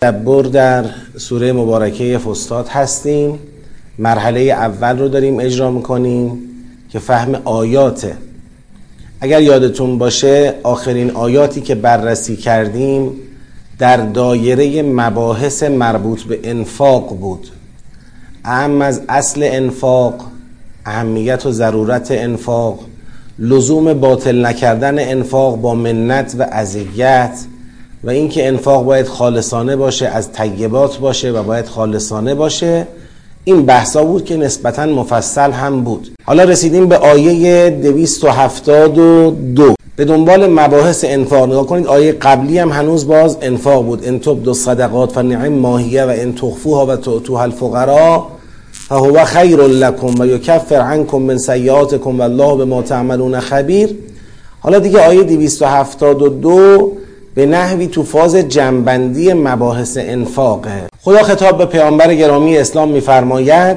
تدبر در سوره مبارکه فستاد هستیم. مرحله اول رو داریم اجرا می‌کنیم که فهم آیاته اگر یادتون باشه آخرین آیاتی که بررسی کردیم در دایره مباحث مربوط به انفاق بود. اهم از اصل انفاق اهمیت و ضرورت انفاق لزوم باطل نکردن انفاق با منت و اذیت و اینکه انفاق باید خالصانه باشه از طیبات باشه و باید خالصانه باشه این بحثا بود که نسبتا مفصل هم بود. حالا رسیدیم به آیه 272 به دنبال مباحث انفاق نگاه کنید آیه قبلی هم هنوز باز انفاق بود. ان تبدوا صدقات فنعم ماهیه و ان تخفوها و تؤتوها الفقراء فهو خیر لكم و یکفر عنکم من سیئاتکم والله بما تعملون خبیر. حالا دیگه آیه 272 به نحوی تو فاز جنبندی مباحث انفاقه خدا خطاب به پیامبر گرامی اسلام میفرماید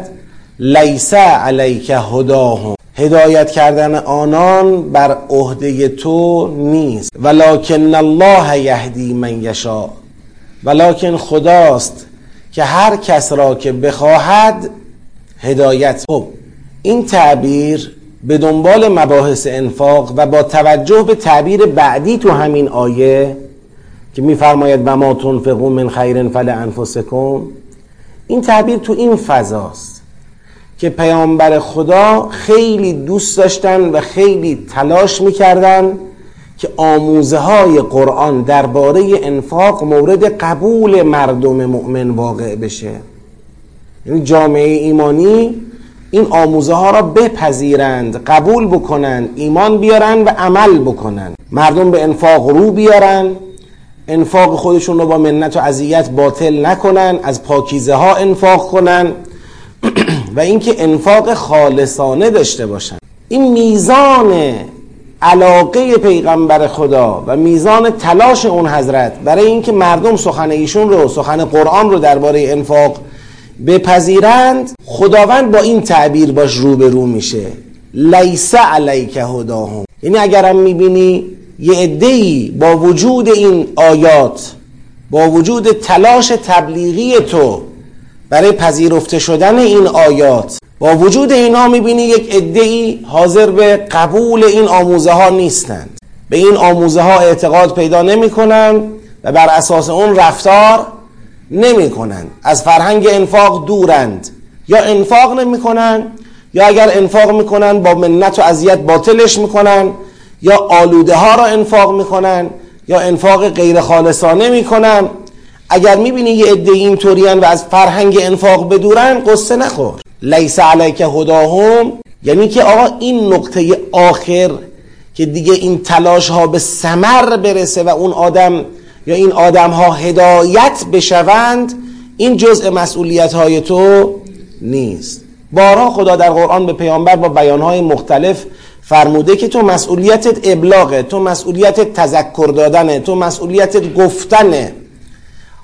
لیس علیک هداهم. هدایت کردن آنان بر عهده تو نیست. ولکن الله یهدی من یشاء. ولکن خداست که هر کس را که بخواهد هدایت. خب این تعبیر به دنبال مباحث انفاق و با توجه به تعبیر بعدی تو همین آیه که میفرماید و ما تنفقوا من خیر فلانفسکم این تعبیر تو این فضاست که پیامبر خدا خیلی دوست داشتن و خیلی تلاش می‌کردن که آموزه های قرآن درباره انفاق مورد قبول مردم مؤمن واقع بشه. یعنی جامعه ایمانی این آموزه ها را بپذیرند قبول بکنند ایمان بیارن و عمل بکنند. مردم به انفاق رو بیارن. انفاق خودشون رو با منت و اذیت باطل نکنن از پاکیزه ها انفاق کنن. و اینکه انفاق خالصانه داشته باشن. این میزان علاقه پیغمبر خدا و میزان تلاش اون حضرت برای اینکه مردم سخن ایشون رو سخن قرآن رو درباره انفاق بپذیرند خداوند با این تعبیر باش روبرو میشه. لیس علیک هداهم. یعنی اگرم می‌بینی یه عده‌ای با وجود این آیات با وجود تلاش تبلیغی تو برای پذیرفته شدن این آیات با وجود اینا می‌بینی یک عده‌ای حاضر به قبول این آموزه ها نیستند. به این آموزه ها اعتقاد پیدا نمی و بر اساس اون رفتار نمی کنند از فرهنگ انفاق دورند. یا انفاق نمی یا اگر انفاق می‌کنن با منت و اذیت باطلش می‌کنن یا آلوده ها را انفاق می‌کنن یا انفاق غیر خالصانه می‌کنن اگر می‌بینی یه عده اینطورین و از فرهنگ انفاق بدورن قصه نخور. لیس علیک هداهم. یعنی که آقا این نقطه آخر که دیگه این تلاش ها به سمر برسه و اون آدم یا این آدم ها هدایت بشوند این جزء مسئولیت های تو نیست. بارها خدا در قرآن به پیامبر با بیان های مختلف فرموده که تو مسئولیتت ابلاغه تو مسئولیتت تذکر دادنه تو مسئولیتت گفتنه.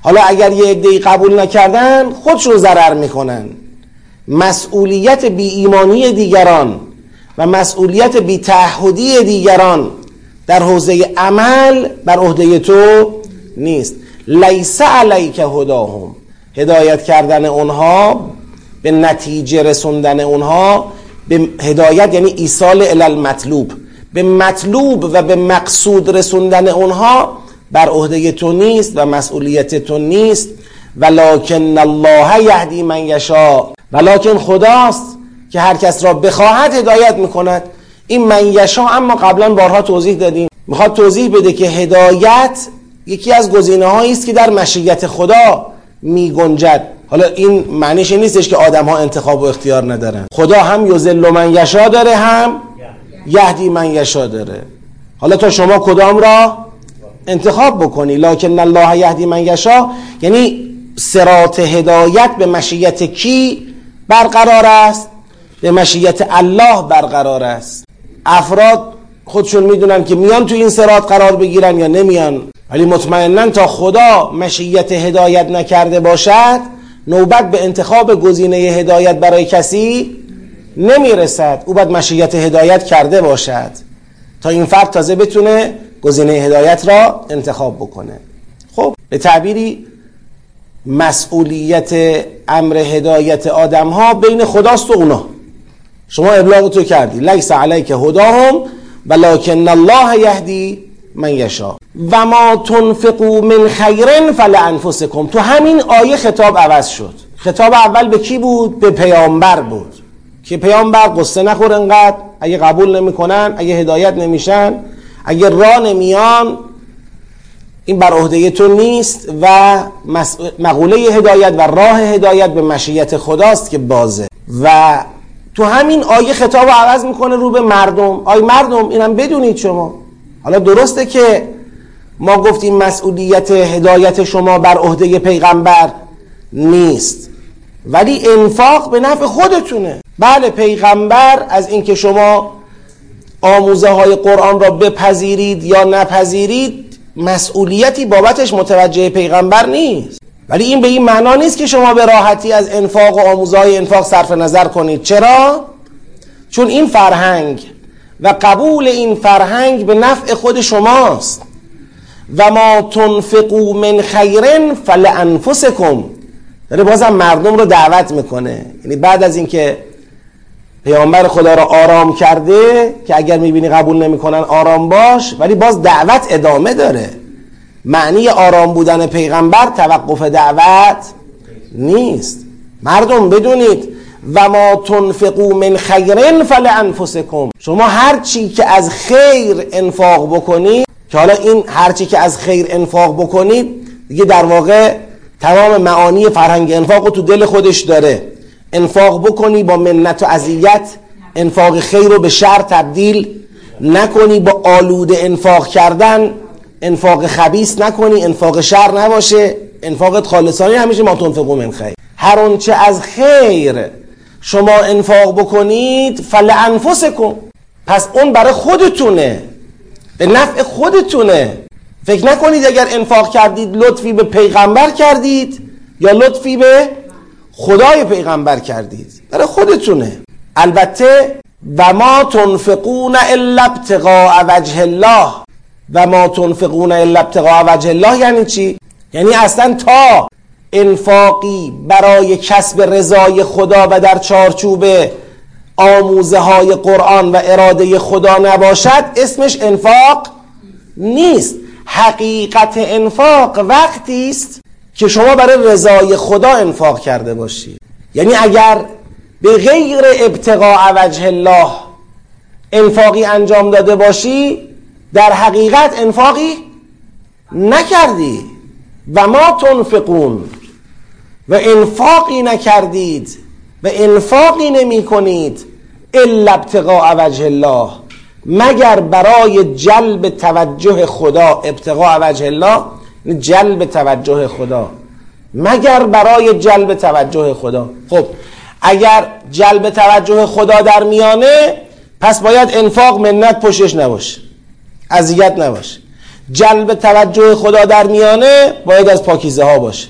حالا اگر یه عده‌ای قبول نکردن خودشون ضرر می‌کنن. مسئولیت بی ایمانی دیگران و مسئولیت بی تعهدی دیگران در حوزه عمل بر عهده تو نیست. لیس علیک هداهم. هدایت کردن اونها به نتیجه رسوندن اونها به هدایت یعنی ایصال المطلوب. به مطلوب و به مقصود رسوندن اونها بر عهده تو نیست و مسئولیت تو نیست. ولکن الله یهدی من یشا. ولکن خداست که هر کس را بخواهد هدایت می‌کند. این من یشا اما قبلا بارها توضیح دادیم. می‌خواد توضیح بده که هدایت یکی از گزینه است که در مشیت خدا می گنجد حالا این معنیش نیستش که آدم ها انتخاب و اختیار ندارن. خدا هم یزل من یشا داره هم یهدی من یشا داره. حالا تا شما کدام را انتخاب بکنی؟ لکن الله یهدی من یشا یعنی سرات هدایت به مشیت کی برقرار است؟ به مشیت الله برقرار است. افراد خودشون می‌دونن که میان تو این سرات قرار بگیرن یا نمیان. ولی مطمئنا تا خدا مشیت هدایت نکرده باشد نوبت به انتخاب گزینه هدایت برای کسی نمی‌رسد. او باید مشیت هدایت کرده باشد تا این فرد تازه بتونه گزینه هدایت را انتخاب بکنه. خب به تعبیری مسئولیت امر هدایت آدم ها بین خداست و اونا. شما ابلاغ تو کردی. لیس علیک هداهم ولکن الله یهدی من یشا و ما تنفقو من خیر فلانفسکم. تو همین آیه خطاب عوض شد. خطاب اول به کی بود؟ به پیامبر بود. که پیامبر قصه نخور انقدر اگه قبول نمی‌کنن اگه هدایت نمیشن اگه راه نمیان این بر عهده تو نیست و مقوله هدایت و راه هدایت به مشیت خداست که بازه. و تو همین آیه خطاب عوض می‌کنه رو به مردم. آی مردم اینم بدونید شما. حالا درسته که ما گفتیم مسئولیت هدایت شما بر عهده پیغمبر نیست. ولی انفاق به نفع خودتونه. بله پیغمبر از اینکه شما آموزه های قرآن را بپذیرید یا نپذیرید مسئولیتی بابتش متوجه پیغمبر نیست. ولی این به این معنا نیست که شما به راحتی از انفاق و آموزه های انفاق صرف نظر کنید. چرا؟ چون این فرهنگ و قبول این فرهنگ به نفع خود شماست. و ما تنفقو من خیرن فلانفسکم. داره بازم مردم رو دعوت می‌کنه. یعنی بعد از اینکه پیامبر خدا را آرام کرده که اگر می‌بینی قبول نمی‌کنن آرام باش ولی باز دعوت ادامه داره. معنی آرام بودن پیغمبر توقف دعوت نیست. مردم بدونید و ما تنفقو من خیرن فلانفسکم. شما هر چی که از خیر انفاق بکنید که حالا این هر چی که از خیر انفاق بکنید دیگه در واقع تمام معانی فرهنگ انفاق رو تو دل خودش داره. انفاق بکنی با منت و اذیت انفاق خیر رو به شر تبدیل نکنی با آلوده انفاق کردن. انفاق خبیس نکنی انفاق شر نباشه. انفاقت خالصانی همیشه ما تنفقو من خیر هر اونچه از خیر شما انفاق بکنید فل انفسکم. پس اون برای خودتونه. به نفع خودتونه. فکر نکنید اگر انفاق کردید لطفی به پیغمبر کردید یا لطفی به خدای پیغمبر کردید. برای خودتونه. البته و ما تنفقون الا ابتغاء وجه الله. و ما تنفقون الا ابتغاء وجه الله یعنی چی؟ یعنی اصلا تا انفاقی برای کسب رضای خدا و در چارچوب آموزه های قرآن و اراده خدا نباشد اسمش انفاق نیست. حقیقت انفاق وقتی است که شما برای رضای خدا انفاق کرده باشید. یعنی اگر به غیر ابتقاء وجه الله انفاقی انجام داده باشی در حقیقت انفاقی نکردی و ما تنفقون. و انفاقی نکردید و انفاقی نمی کنید الا ابتقاء وجه الله. مگر برای جلب توجه خدا ابتقاء وجه الله جلب توجه خدا. مگر برای جلب توجه خدا. خب اگر جلب توجه خدا در میانه پس باید انفاق منت پشتش نباشه. اذیت نباشه جلب توجه خدا در میانه باید از پاکیزه ها باشه.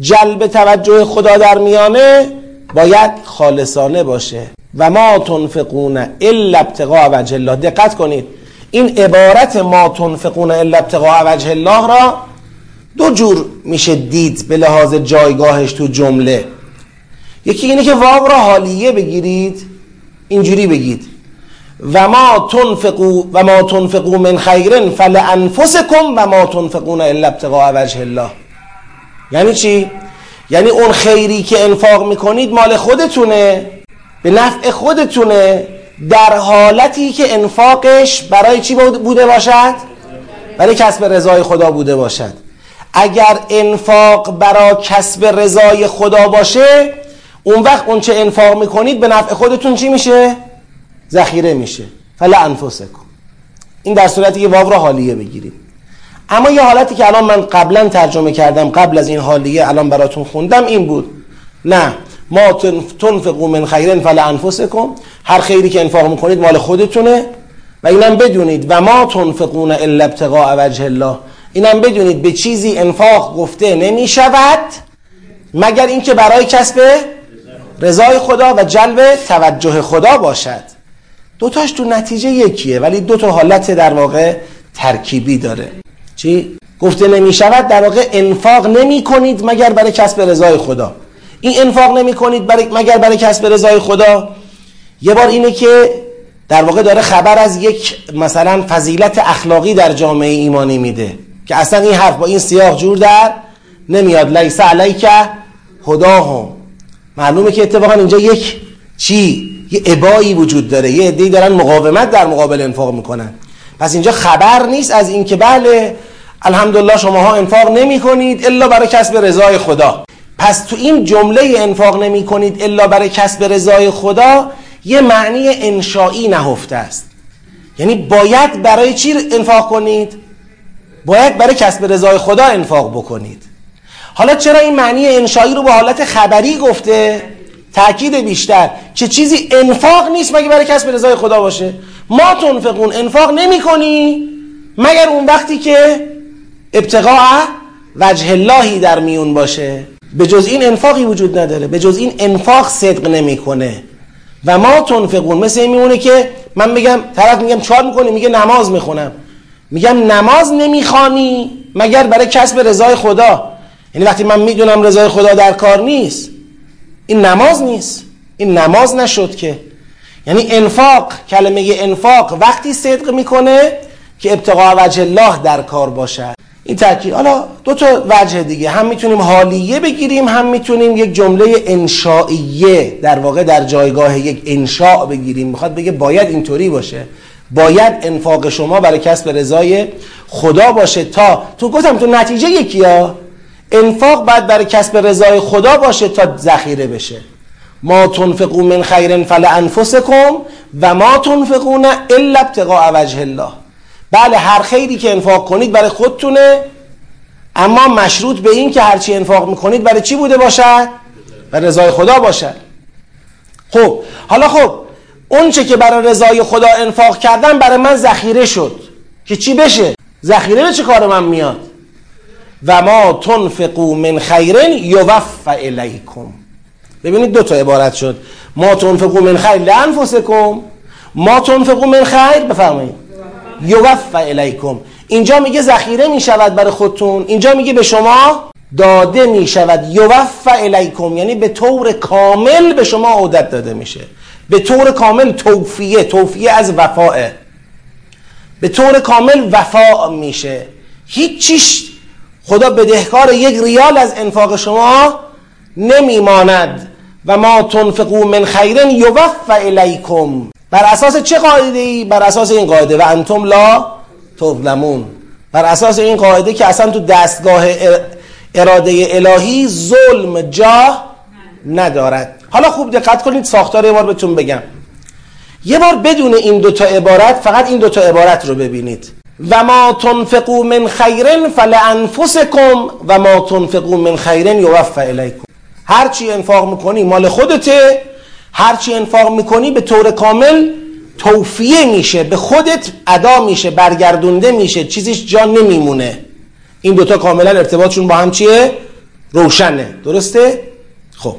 جلب توجه خدا در میانه باید خالصانه باشه. و ما تنفقون الا ابتغاء وجه الله. دقت کنید. این عبارت ما تنفقون الا ابتغاء وجه الله را دو جور میشه دید به لحاظ جایگاهش تو جمله. یکی اینه که واو را حالیه بگیرید اینجوری بگید. و ما تنفقو و ما تنفقو من خیرن فلانفسکم و ما تنفقون الا ابتغاء وجه الله. یعنی چی؟ یعنی اون خیری که انفاق می‌کنید مال خودتونه. به نفع خودتونه. در حالتی که انفاقش برای چی بوده باشد؟ برای کسب رضای خدا بوده باشد. اگر انفاق برای کسب رضای خدا باشه اون وقت اون چه انفاق می‌کنید به نفع خودتون چی میشه؟ ذخیره میشه. فلا انفسکم. این در صورتی که واو را حالیه بگیرید اما یه حالتی که الان من قبلا ترجمه کردم قبل از این حالیه الان براتون خوندم این بود. نه ما تنفقو من خیرن فلا انفسکم. هر خیری که انفاق می‌کنید مال خودتونه. و اینم بدونید و ما تنفقون الا ابتغاء وجه الله. اینم بدونید به چیزی انفاق گفته نمی شود مگر اینکه برای کسب رضای خدا و جلب توجه خدا باشد. دوتاش تو نتیجه یکیه ولی دو تا حالت در واقع ترکیبی داره. چی؟ گفته نمی شود در واقع انفاق نمی کنید مگر برای کسب رضای خدا. این انفاق نمی کنید برای مگر برای کسب رضای خدا. یه بار اینه که در واقع داره خبر از یک مثلا فضیلت اخلاقی در جامعه ایمانی میده که اصلا این حرف با این سیاق جور در نمیاد. لیس علیک هداهم. معلومه که اتفاقا اینجا یک چی؟ یه ابایی وجود داره. یه عده‌ای دارن مقاومت در مقابل انفاق می‌کنن. پس اینجا خبر نیست از اینکه بله الحمدلله شماها انفاق نمی کنید الا برای کسب رضای خدا. پس تو این جمله انفاق نمی کنید الا برای کسب رضای خدا یه معنی انشایی نهفته است. یعنی باید برای چی انفاق کنید؟ باید برای کسب رضای خدا انفاق بکنید. حالا چرا این معنی انشایی رو به حالت خبری گفته؟ تاکید بیشتر که چیزی انفاق نیست مگه برای کسب رضای خدا باشه؟ ما تنفقون انفاق نمی کنی مگر اون وقتی که ابتقاء وجه اللهی در میون باشه. به جز این انفاقی وجود نداره. به جز این انفاق صدق نمی‌کنه و ما تنفقون مثل این میمونه که من بگم طرف میگم چهار می‌کنی؟ میگه نماز می‌خونم. میگم نماز نمی‌خوانی مگر برای کسب رضای خدا. یعنی وقتی من می‌دونم رضای خدا در کار نیست این نماز نیست. این نماز نشد که. یعنی انفاق کلمه انفاق وقتی صدق می‌کنه که ابتقاء وجه الله در کار باشد. این تاکید حالا دو تا وجه دیگه. هم می‌تونیم حالیه بگیریم هم می‌تونیم یک جمله انشائیه در واقع در جایگاه یک انشاء بگیریم. می‌خواد بگه باید اینطوری باشه. باید انفاق شما برای کسب رضای خدا باشه تا تو گفتم تو نتیجه یکی ها انفاق باید برای کسب رضای خدا باشه تا ذخیره بشه ما تنفقو من خیر فلانفسکم و ما تنفقون الا ابتقاء وجه الله بله هر خیری که انفاق کنید برای خودتونه اما مشروط به این که هرچی انفاق می‌کنید برای چی بوده باشد؟ برای رضای خدا باشد خب حالا خب اون چه که برای رضای خدا انفاق کردن برای من ذخیره شد که چی بشه؟ ذخیره به چه کار من میاد؟ و ما تنفقو من خیرن یوفا الیکم. ببینید دو تا عبارت شد. ما تنفقو من خیر لانفسکم. ما تنفقو من خیر بفرمایید. یوفا الیکم. اینجا میگه ذخیره می‌شود برای خودتون. اینجا میگه به شما داده می‌شود. یوفا الیکم. یعنی به طور کامل به شما عودت داده میشه. به طور کامل توفیه. توفیه از وفاه به طور کامل وفا میشه. هیچ چیش خدا بدهکار یک ریال از انفاق شما نمیماند. و ما تنفقو من خیرن یوفا الیکم. بر اساس چه قاعده ای؟ بر اساس این قاعده. و انتم لا تظلمون. بر اساس این قاعده که اصلا تو دستگاه اراده الهی ظلم جا ندارد. حالا خوب دقت کنید ساختار یه بار بهتون بگم. یه بار بدون این دوتا عبارت فقط این دوتا عبارت رو ببینید. و ما تنفقو من خیرن فلانفسکم و ما تنفقو من خیرن یوفا الیکم هرچی انفاق می‌کنی مال خودته هرچی انفاق می‌کنی به طور کامل توفیه میشه به خودت ادا میشه برگردونده میشه چیزیش جا نمیمونه این دوتا کاملا ارتباطشون با هم چیه؟ روشنه درسته؟ خب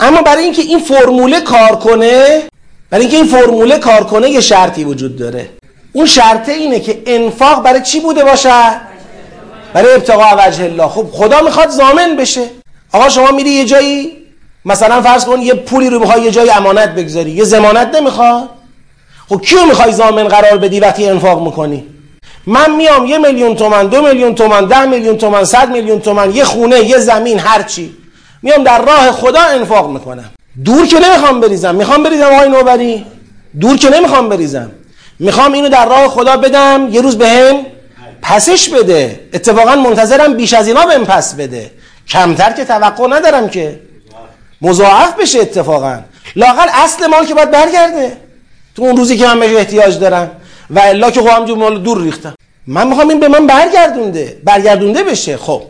اما برای اینکه این فرموله کار کنه برای اینکه این فرموله کار کنه یه شرطی وجود داره اون شرطه اینه که انفاق برای چی بوده باشه؟ برای ابتقاء وجه الله. خب خدا می‌خواد زامن بشه. آقا شما میری یه جایی مثلا فرض کن یه پولی رو می‌خوای یه جای امانت بگذاری یه زمانت نمی‌خواد خب کیو می‌خوای زامن قرار بدی وقتی انفاق می‌کنی؟ من میام یه میلیون تومن دو میلیون تومن ده میلیون تومن صد میلیون تومن یه خونه یه زمین هرچی میام در راه خدا انفاق می‌کنم. دور که نمی‌خوام بریزم. می‌خوام بریزم آقای نوبری؟ دور که نمی‌خوام بریزم. می‌خوام اینو در راه خدا بدم یه روز بهم به پسش بده. اتفاقا منتظرم بیش از اینا بهم پس بده. کمتر که توقع ندارم که مضاعف بشه اتفاقا. لاقل اصل مال که باید برگرده. تو اون روزی که من بهش احتیاج دارم. و الا که خواهم جو مال دور ریختم. من می‌خوام این به من برگردونده. برگردونده بشه. خب.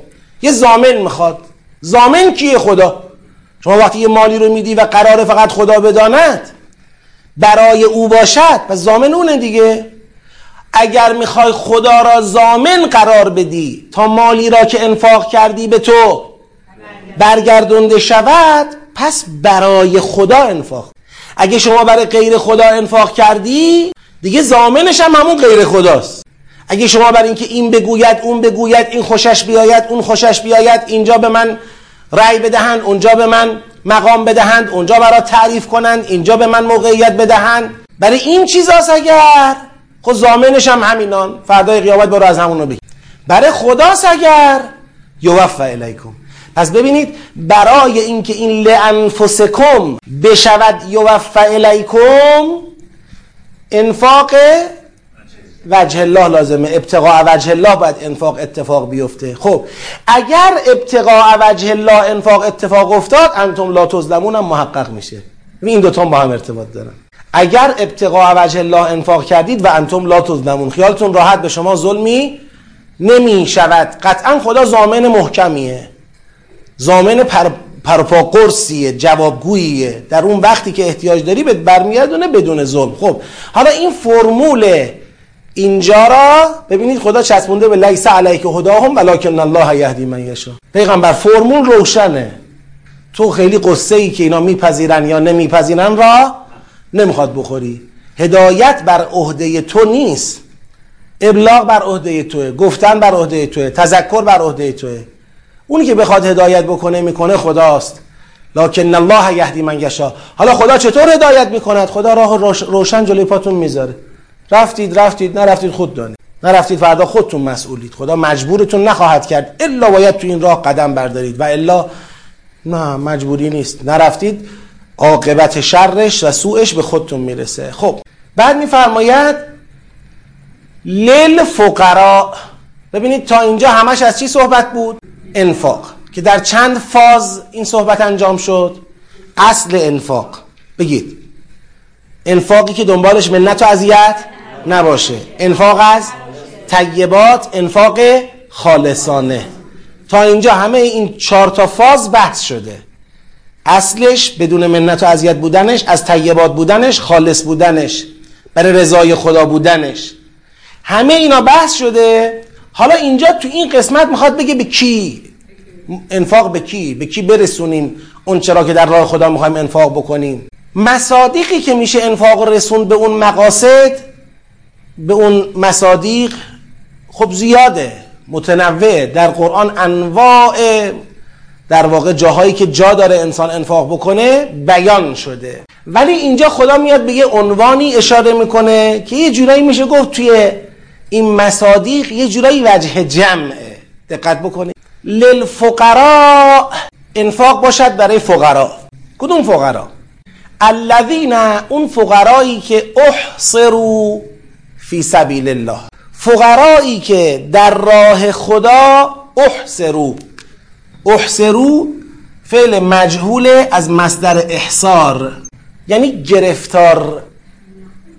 یه زامن می‌خواد. زامن کیه خدا؟ شما وقتی یه مالی رو میدی و قرار فقط خدا بداند برای او باشد پس زامن اونه دیگه. اگر می‌خوای خدا را زامن قرار بدی تا مالی را که انفاق کردی به تو برگردونده شود پس برای خدا انفاق. اگه شما برای غیر خدا انفاق کردی دیگه زامنش هم همون غیر خداست. اگه شما بر اینکه این بگوید اون بگوید این خوشش بیاید اون خوشش بیاید اینجا به من رأی بدهند اونجا به من مقام بدهند اونجا برای تعریف کنند اینجا به من موقعیت بدهند. برای این چیزاست اگر؟ خود زامنش هم همینان. فردای قیامت برو از همونو بگی برای خداست اگر؟ یوفع الیکم پس ببینید برای اینکه این لانفسکم بشود یوفع الیکم انفاق وجه الله لازمه. ابتقاء وجه الله باید انفاق اتفاق بیفته. خب اگر ابتقاء وجه الله انفاق اتفاق افتاد انتم لا تظلمون هم محقق میشه. این دوتا با هم ارتباط دارن. اگر ابتقاء وجه الله انفاق کردید و انتم لا تظلمون. خیالتون راحت به شما ظلمی نمی شود قطعا خدا زامن محکمیه. زامن پر پرپا قرصیه جوابگوییه. در اون وقتی که احتیاج داری به برمیگردونه بدون ظلم. خب حالا این فرمول اینجا را ببینید خدا چسبونده به لیس علیک هداهم ولکن الله یهدی من یشا پیغمبر فرمول روشنه. تو خیلی قصه ای که اینا میپذیرن یا نمیپذیرن را نمی‌خواد بخوری. هدایت بر عهده تو نیست. ابلاغ بر عهده توه. گفتن بر عهده توه. تذکر بر عهده توه. اونی که بخواد هدایت بکنه می‌کنه خداست. لکن الله یهدی من یشا حالا خدا چطور هدایت می‌کند؟ خدا راه روشن جلوی پاتون می‌ذاره. رفتید رفتید نرفتید خود دانید نرفتید فردا خودتون مسئولید. خدا مجبورتون نخواهد کرد. الا باید تو این راه قدم بردارید. و الا نه مجبوری نیست. نرفتید عاقبت شرش و سوءش به خودتون می‌رسه. خب بعد میفرماید لیل فقرا ببینید تا اینجا همش از چی صحبت بود؟ انفاق. که در چند فاز این صحبت انجام شد؟ اصل انفاق. بگید. انفاقی که دنبالش منت و اذیت؟ نباشه. انفاق از طیبات انفاق خالصانه. تا اینجا همه این چهار تا فاز بحث شده. اصلش بدون منت و اذیت بودنش از طیبات بودنش خالص بودنش برای رضای خدا بودنش. همه اینا بحث شده. حالا اینجا تو این قسمت می‌خواد بگه به کی انفاق به کی به کی برسونیم اون چرا که در راه خدا می‌خوایم انفاق بکنیم. مصادیقی که میشه انفاق رسون به اون مقاصد به اون مصادیق خب زیاده متنوع. در قرآن انواع در واقع جاهایی که جا داره انسان انفاق بکنه بیان شده. ولی اینجا خدا میاد به یه عنوانی اشاره می‌کنه که یه جورایی میشه گفت توی این مصادیق یه جورایی وجه جمعه. دقت بکنه للفقراء انفاق باشد برای فقرا کدوم فقرا الذین اون فقرایی که احصروا فی سبیل الله. فقرایی که در راه خدا احصرو. احصرو فعل مجهول از مصدر احصار. یعنی گرفتار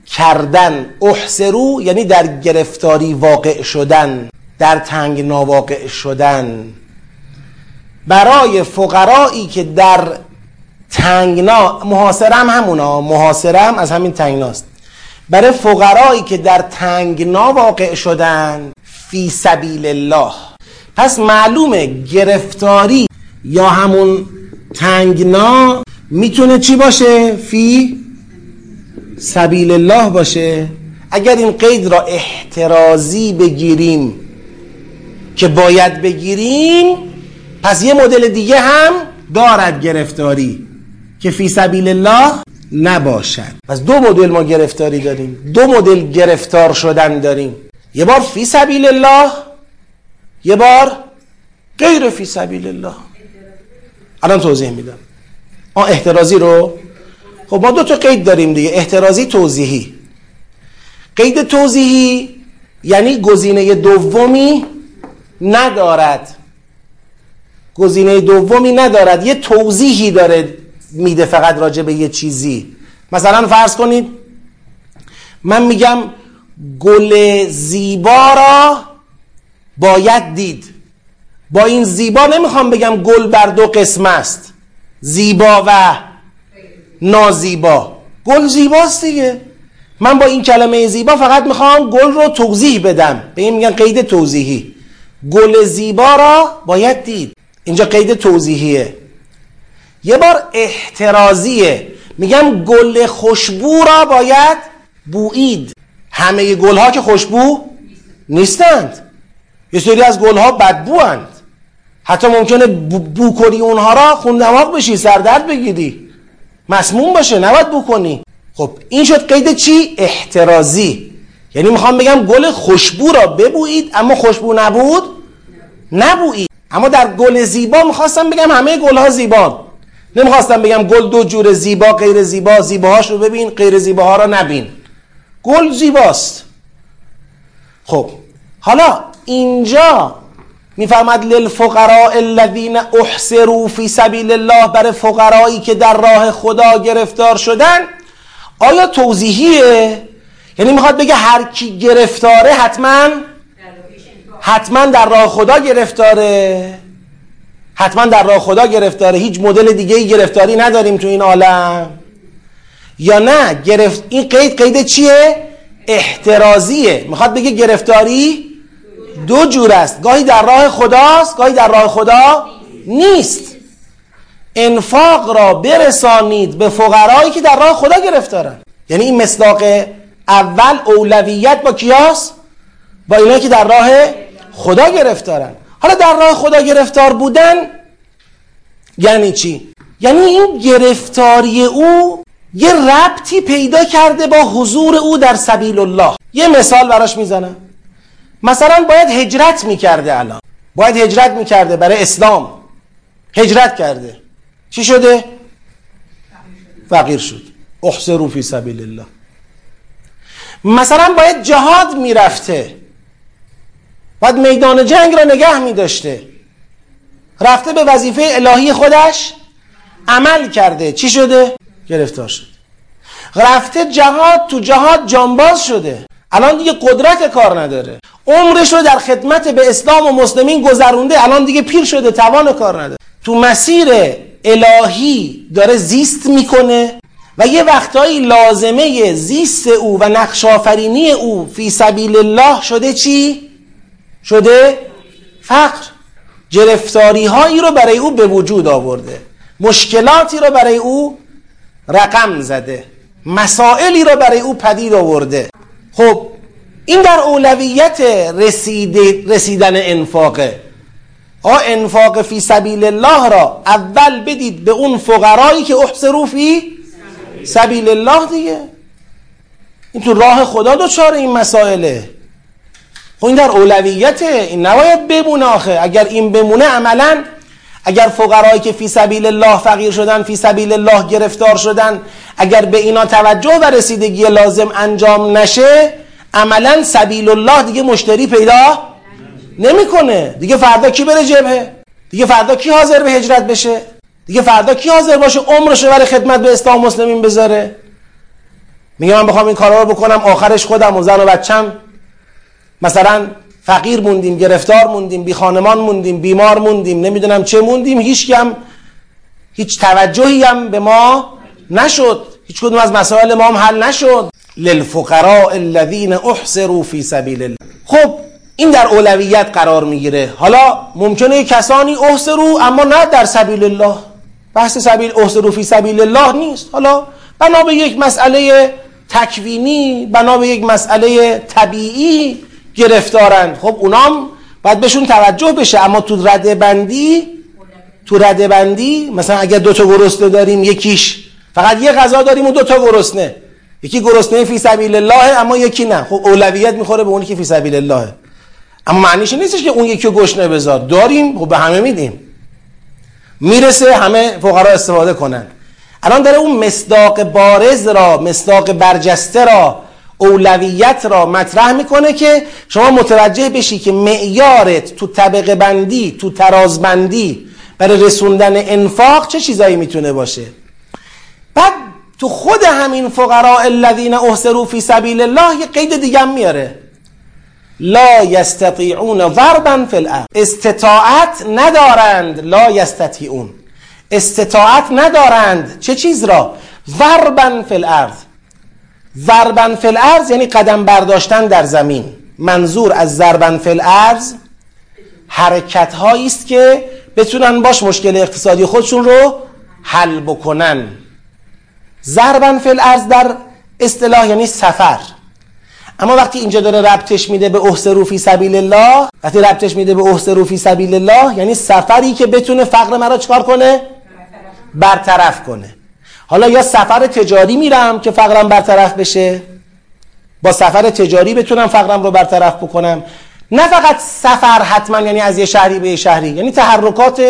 کردن. احصرو یعنی در گرفتاری واقع شدن در تنگ ناواقع شدن. برای فقرایی که در تنگنا محاصرم همونا محاصرم از همین تنگناست. برای فقرایی که در تنگنا واقع شدن فی سبیل الله. پس معلومه گرفتاری یا همون تنگنا می‌تونه چی باشه؟ فی سبیل الله باشه. اگر این قید را احترازی بگیریم که باید بگیریم پس یه مدل دیگه هم دارد گرفتاری که فی سبیل الله نباشد. پس دو مدل ما گرفتاری داریم. دو مدل گرفتار شدن داریم. یه بار فی سبیل الله یه بار غیر فی سبیل الله. الان توضیح میدم. آن احترازی رو؟ خب ما دو تا قید داریم دیگه. احترازی توضیحی. قید توضیحی یعنی گزینه دومی ندارد. گزینه دومی ندارد. یه توضیحی داره. میده فقط راجع به یه چیزی. مثلا فرض کنید من میگم گل زیبا را باید دید. با این زیبا نمی‌خوام بگم گل بر دو قسم است. زیبا و نازیبا. گل زیباست دیگه. من با این کلمه زیبا فقط می‌خوام گل رو توضیح بدم. به این میگن قید توضیحی. گل زیبا را باید دید. اینجا قید توضیحیه. یه بار احترازیه. میگم گل خوشبو را باید بویید همه گل ها که خوشبو نیستند. یه سری از گلها بدبوند. حتی ممکنه بو کنی اونها را خون دماغ بشی سردرد بگیری. مسموم باشه نباید بو کنی. خب این شد قید چی؟ احترازی. یعنی می‌خوام بگم گل خوشبو را ببویید اما خوشبو نبود؟ نبویید اما در گل زیبا می‌خواستم بگم همه گل ها زیبا. نمی‌خواستم بگم گل دو جور زیبا غیر زیبا زیباهاش رو ببین غیر زیباها را نبین. گل زیباست. خب حالا اینجا میفرماد للفقراء الذین احسروا فی سبیل الله برای فقرایی که در راه خدا گرفتار شدن. آیا توضیحیه؟ یعنی می‌خواد بگه هر کی گرفتاره حتما حتما در راه خدا گرفتاره. حتما در راه خدا گرفتاره. هیچ مدل دیگه ای گرفتاری نداریم تو این عالم. یا نه؟ گرفت این قید قید چیه؟ احترازیه. می‌خواد بگه گرفتاری دو جور است. گاهی در راه خداست گاهی در راه خدا نیست. انفاق را برسانید به فقرایی که در راه خدا گرفتارن. یعنی این مصداق اول اولویت با کیاس؟ با اینا که در راه خدا گرفتارن. حالا در راه خدا گرفتار بودن یعنی چی؟ یعنی این گرفتاری او یه ربطی پیدا کرده با حضور او در سبیل الله یه مثال براش می‌زنم. مثلا باید هجرت می‌کرده الان. باید هجرت می‌کرده برای اسلام. هجرت کرده. چی شده؟ فقیر شد. احسرو فی سبیل الله مثلا باید جهاد می‌رفته. باید میدان جنگ را نگه میداشته. رفته به وظیفه الهی خودش عمل کرده. چی شده؟ گرفتار شد رفته جهاد تو جهاد جانباز شده. الان دیگه قدرت کار نداره. عمرش رو در خدمت به اسلام و مسلمین گذرونده. الان دیگه پیر شده توان کار نداره. تو مسیر الهی داره زیست می‌کنه و یه وقتایی لازمه زیست او و نقش آفرینی او فی سبیل الله شده چی؟ شده فقر. گرفتاری هایی رو برای او به وجود آورده. مشکلاتی رو برای او رقم زده. مسائلی رو برای او پدید آورده. خب این در اولویت رسیدن انفاقه. آ انفاق فی سبیل الله را اول بدید به اون فقرایی که احسرو فی سبیل الله دیگه. این تو راه خدا دوچار این مسائله. خب این در اولویته این نباید بمونه آخه. اگر این بمونه عملا اگر فقرایی که فی سبیل الله فقیر شدن فی سبیل الله گرفتار شدن اگر به اینا توجه و رسیدگی لازم انجام نشه عملا سبیل الله دیگه مشتری پیدا نمی‌کنه. دیگه فردا کی بره جبهه؟ دیگه فردا کی حاضر به هجرت بشه؟ دیگه فردا کی حاضر باشه عمرش برای خدمت به اسلام مسلمین بذاره؟ میگه من بخوام این کارا رو بکنم آخرش خودم و زن و بچم. مثلا فقیر موندیم گرفتار موندیم بی خانمان موندیم بیمار موندیم نمی‌دونم چه موندیم هیچ هم هیچ توجهی هم به ما نشد. هیچ کدوم از مسائل ما هم حل نشد. للفقراء الذين احصروا في سبيل الله. خب این در اولویت قرار می‌گیره. حالا ممکنه کسانی احصرو اما نه در سبیل الله. بحث سبیل احصرو فی سبیل الله نیست. حالا بنا به یک مسئله تکوینی بنا به یک مسئله طبیعی گرفتارن. خب اونام باید بهشون توجه بشه. اما تو رده بندی تو رده بندی مثلا اگر دو تا گرسنه داریم یکیش فقط یه غذا داریم و دو تا گرسنه. یکی گرسنه فی سبیل الله اما یکی نه. خب اولویت می‌خوره به اونی که فی سبیل الله. اما معنیش نیستش که اون یکی گشنه بذار. داریم خب به همه میدیم. می‌رسه همه فقرا استفاده کنن. الان داره اون مصداق بارز را مصداق برجسته را اولویت را مطرح می‌کنه که شما متوجه بشی که معیارت تو طبقه بندی تو تراز بندی برای رسوندن انفاق چه چیزایی می‌تونه باشه؟ بعد تو خود همین فقراء الذین احسروا فی سبیل الله یه قید دیگه میاره. لا یستطیعون ضربا فی الارض. استطاعت ندارند لا یستطیعون. استطاعت ندارند. چه چیز را؟ ضربا فی الارض. ضربا فی الارض یعنی قدم برداشتن در زمین. منظور از ضربا فی الارض حرکت هایی است که بتونن باش مشکل اقتصادی خودشون رو حل بکنن. ضربا فی الارض در اصطلاح یعنی سفر. اما وقتی اینجا داره ربطش میده به احسرو فی سبیل الله وقتی ربطش میده به احسرو فی سبیل الله یعنی سفری که بتونه فقر مرا چکار کنه؟ برطرف کنه. حالا یا سفر تجاری میرم که فقرم برطرف بشه؟ با سفر تجاری بتونم فقرم رو برطرف بکنم؟ نه فقط سفر حتما یعنی از یه شهری به یه شهری یعنی تحرکات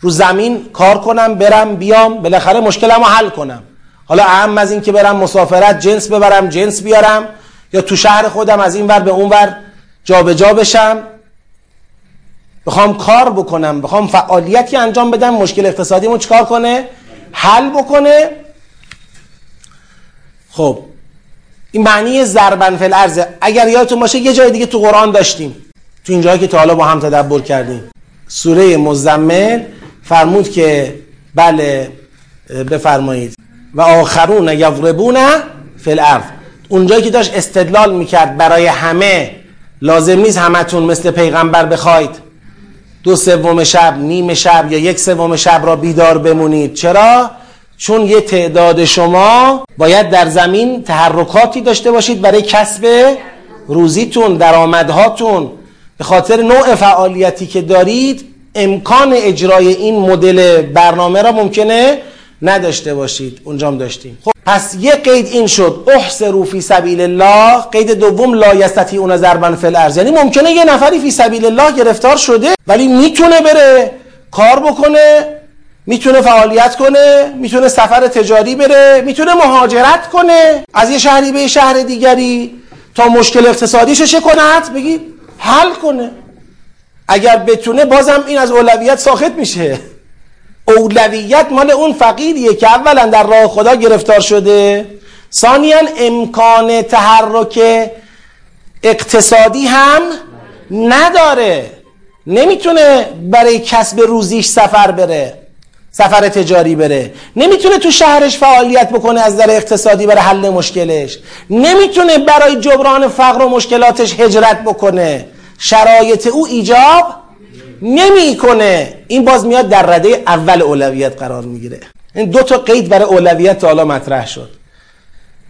رو زمین کار کنم برم بیام بالاخره مشکلم رو حل کنم. حالا اهم از این که برم مسافرت جنس ببرم جنس بیارم یا تو شهر خودم از این ور به اون ور جابجا بشم. بخوام کار بکنم بخوام فعالیتی انجام بدم مشکل اقتصادیمو چکار کنه؟ حل بکنه. خب این معنی ضربن فی الارض اگر یادتون باشه یه جای دیگه تو قرآن داشتیم. تو این که تا حالا با هم تدبر کردیم. سوره مزمل فرمود که بله بفرمایید. و آخرون یضربون فی الارض. اونجایی که داشت استدلال می‌کرد برای همه لازم نیست همتون مثل پیغمبر بخواید. دو سوم شب نیم شب یا یک سوم شب را بیدار بمونید. چرا؟ چون یه تعداد شما باید در زمین تحرکاتی داشته باشید برای کسب روزیتون درآمدهاتون. به خاطر نوع فعالیتی که دارید امکان اجرای این مدل برنامه را ممکنه نداشته باشید اونجام داشتیم. خب پس یه قید این شد احسرو فی سبیل الله قید دوم لا اون ضربا فی الارض. یعنی ممکنه یه نفری فی سبیل الله گرفتار شده ولی می‌تونه بره کار بکنه می‌تونه فعالیت کنه می‌تونه سفر تجاری بره می‌تونه مهاجرت کنه. از یه شهری به یه شهر دیگری تا مشکل اقتصادیش چه کند؟ بگی حل کنه. اگر بتونه بازم این از اولویت ساخت میشه. اولویت مال اون فقیریه که اولا در راه خدا گرفتار شده. ثانیا امکان تحرک اقتصادی هم نداره. نمی‌تونه برای کسب روزیش سفر بره سفر تجاری بره. نمی‌تونه تو شهرش فعالیت بکنه از در اقتصادی برای حل مشکلش. نمی‌تونه برای جبران فقر و مشکلاتش هجرت بکنه. شرایط او ایجاب نمی‌کنه. این باز میاد در رده اول اولویت قرار می‌گیره. این دو تا قید برای اولویت حالا مطرح شد.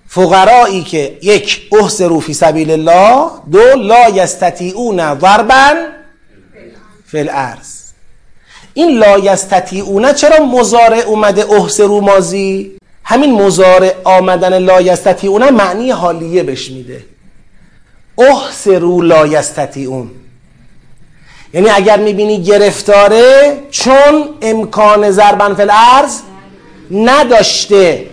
فقرایی که یک احسرو فی سبیل الله. دو لا یستطیعون ضربا فی الارض. این لا یستطیعون چرا مزارع اومده احسرو مازی همین مزارع آمدن لا یستطیعون معنی حالیه بش میده. احسرو لا یستطیعون. یعنی اگر می‌بینی گرفتاره چون امکان ضربن فی الارض نداشته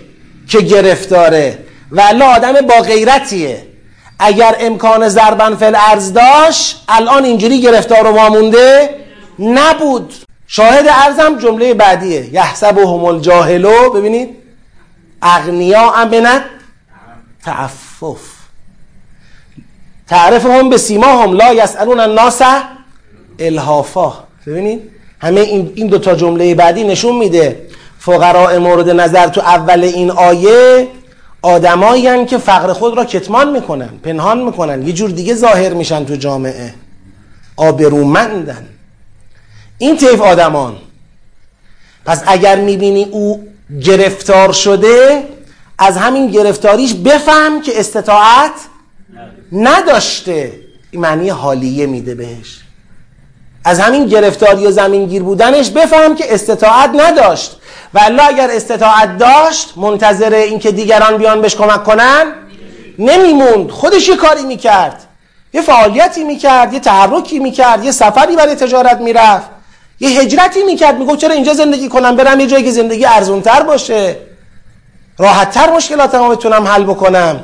که گرفتاره و آدم با غیرتیه. اگر امکان ضربن فی الارض داشت الان اینجوری گرفتار و وامونده نبود. شاهد ارزم جمله بعدیه. یحسبهم الجاهلو ببینید. اغنیا امنت تعفف. تعرفهم به سیماهم لا یسالون الناس الهافا ببینید همه این این دو تا جمله بعدی نشون میده فقراء مورد نظر تو اول این آیه آدمایی که فقر خود را کتمان می‌کنن پنهان می‌کنن یه جور دیگه ظاهر میشن تو جامعه. آبرومندن. این طیف آدمان. پس اگر می‌بینی او گرفتار شده از همین گرفتاریش بفهم که استطاعت نداشته. این معنی حالیه میده بهش. از همین گرفتاری و زمینگیر بودنش بفهم که استطاعت نداشت. و الله اگر استطاعت داشت منتظر اینکه دیگران بیان بهش کمک کنن نمیموند. خودش یه کاری می‌کرد. یه فعالیتی می‌کرد یه تحرکی می‌کرد یه سفری برای تجارت می‌رفت. یه هجرتی می‌کرد. می‌گفت چرا اینجا زندگی کنم؟ برم یه جایی که زندگی ارزونتر باشه. راحتتر مشکلاتمو بتونم حل بکنم.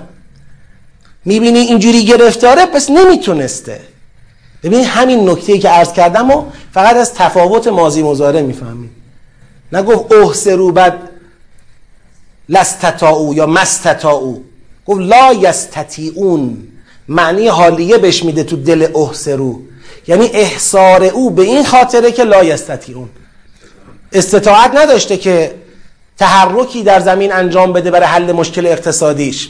می‌بینی اینجوری گرفتاره؟ پس نمی‌تونسته. ببین همین نکته که عرض کردم و فقط از تفاوت ماضی مزاره می‌فهمید نگفت احسرو بعد لستتاو یا مستتاو گفت لا یستطیعون. معنی حالیه بهش میده تو دل احسرو یعنی احصار او به این خاطره که لا یستطیعون. استطاعت نداشته که تحرکی در زمین انجام بده برای حل مشکل اقتصادیش.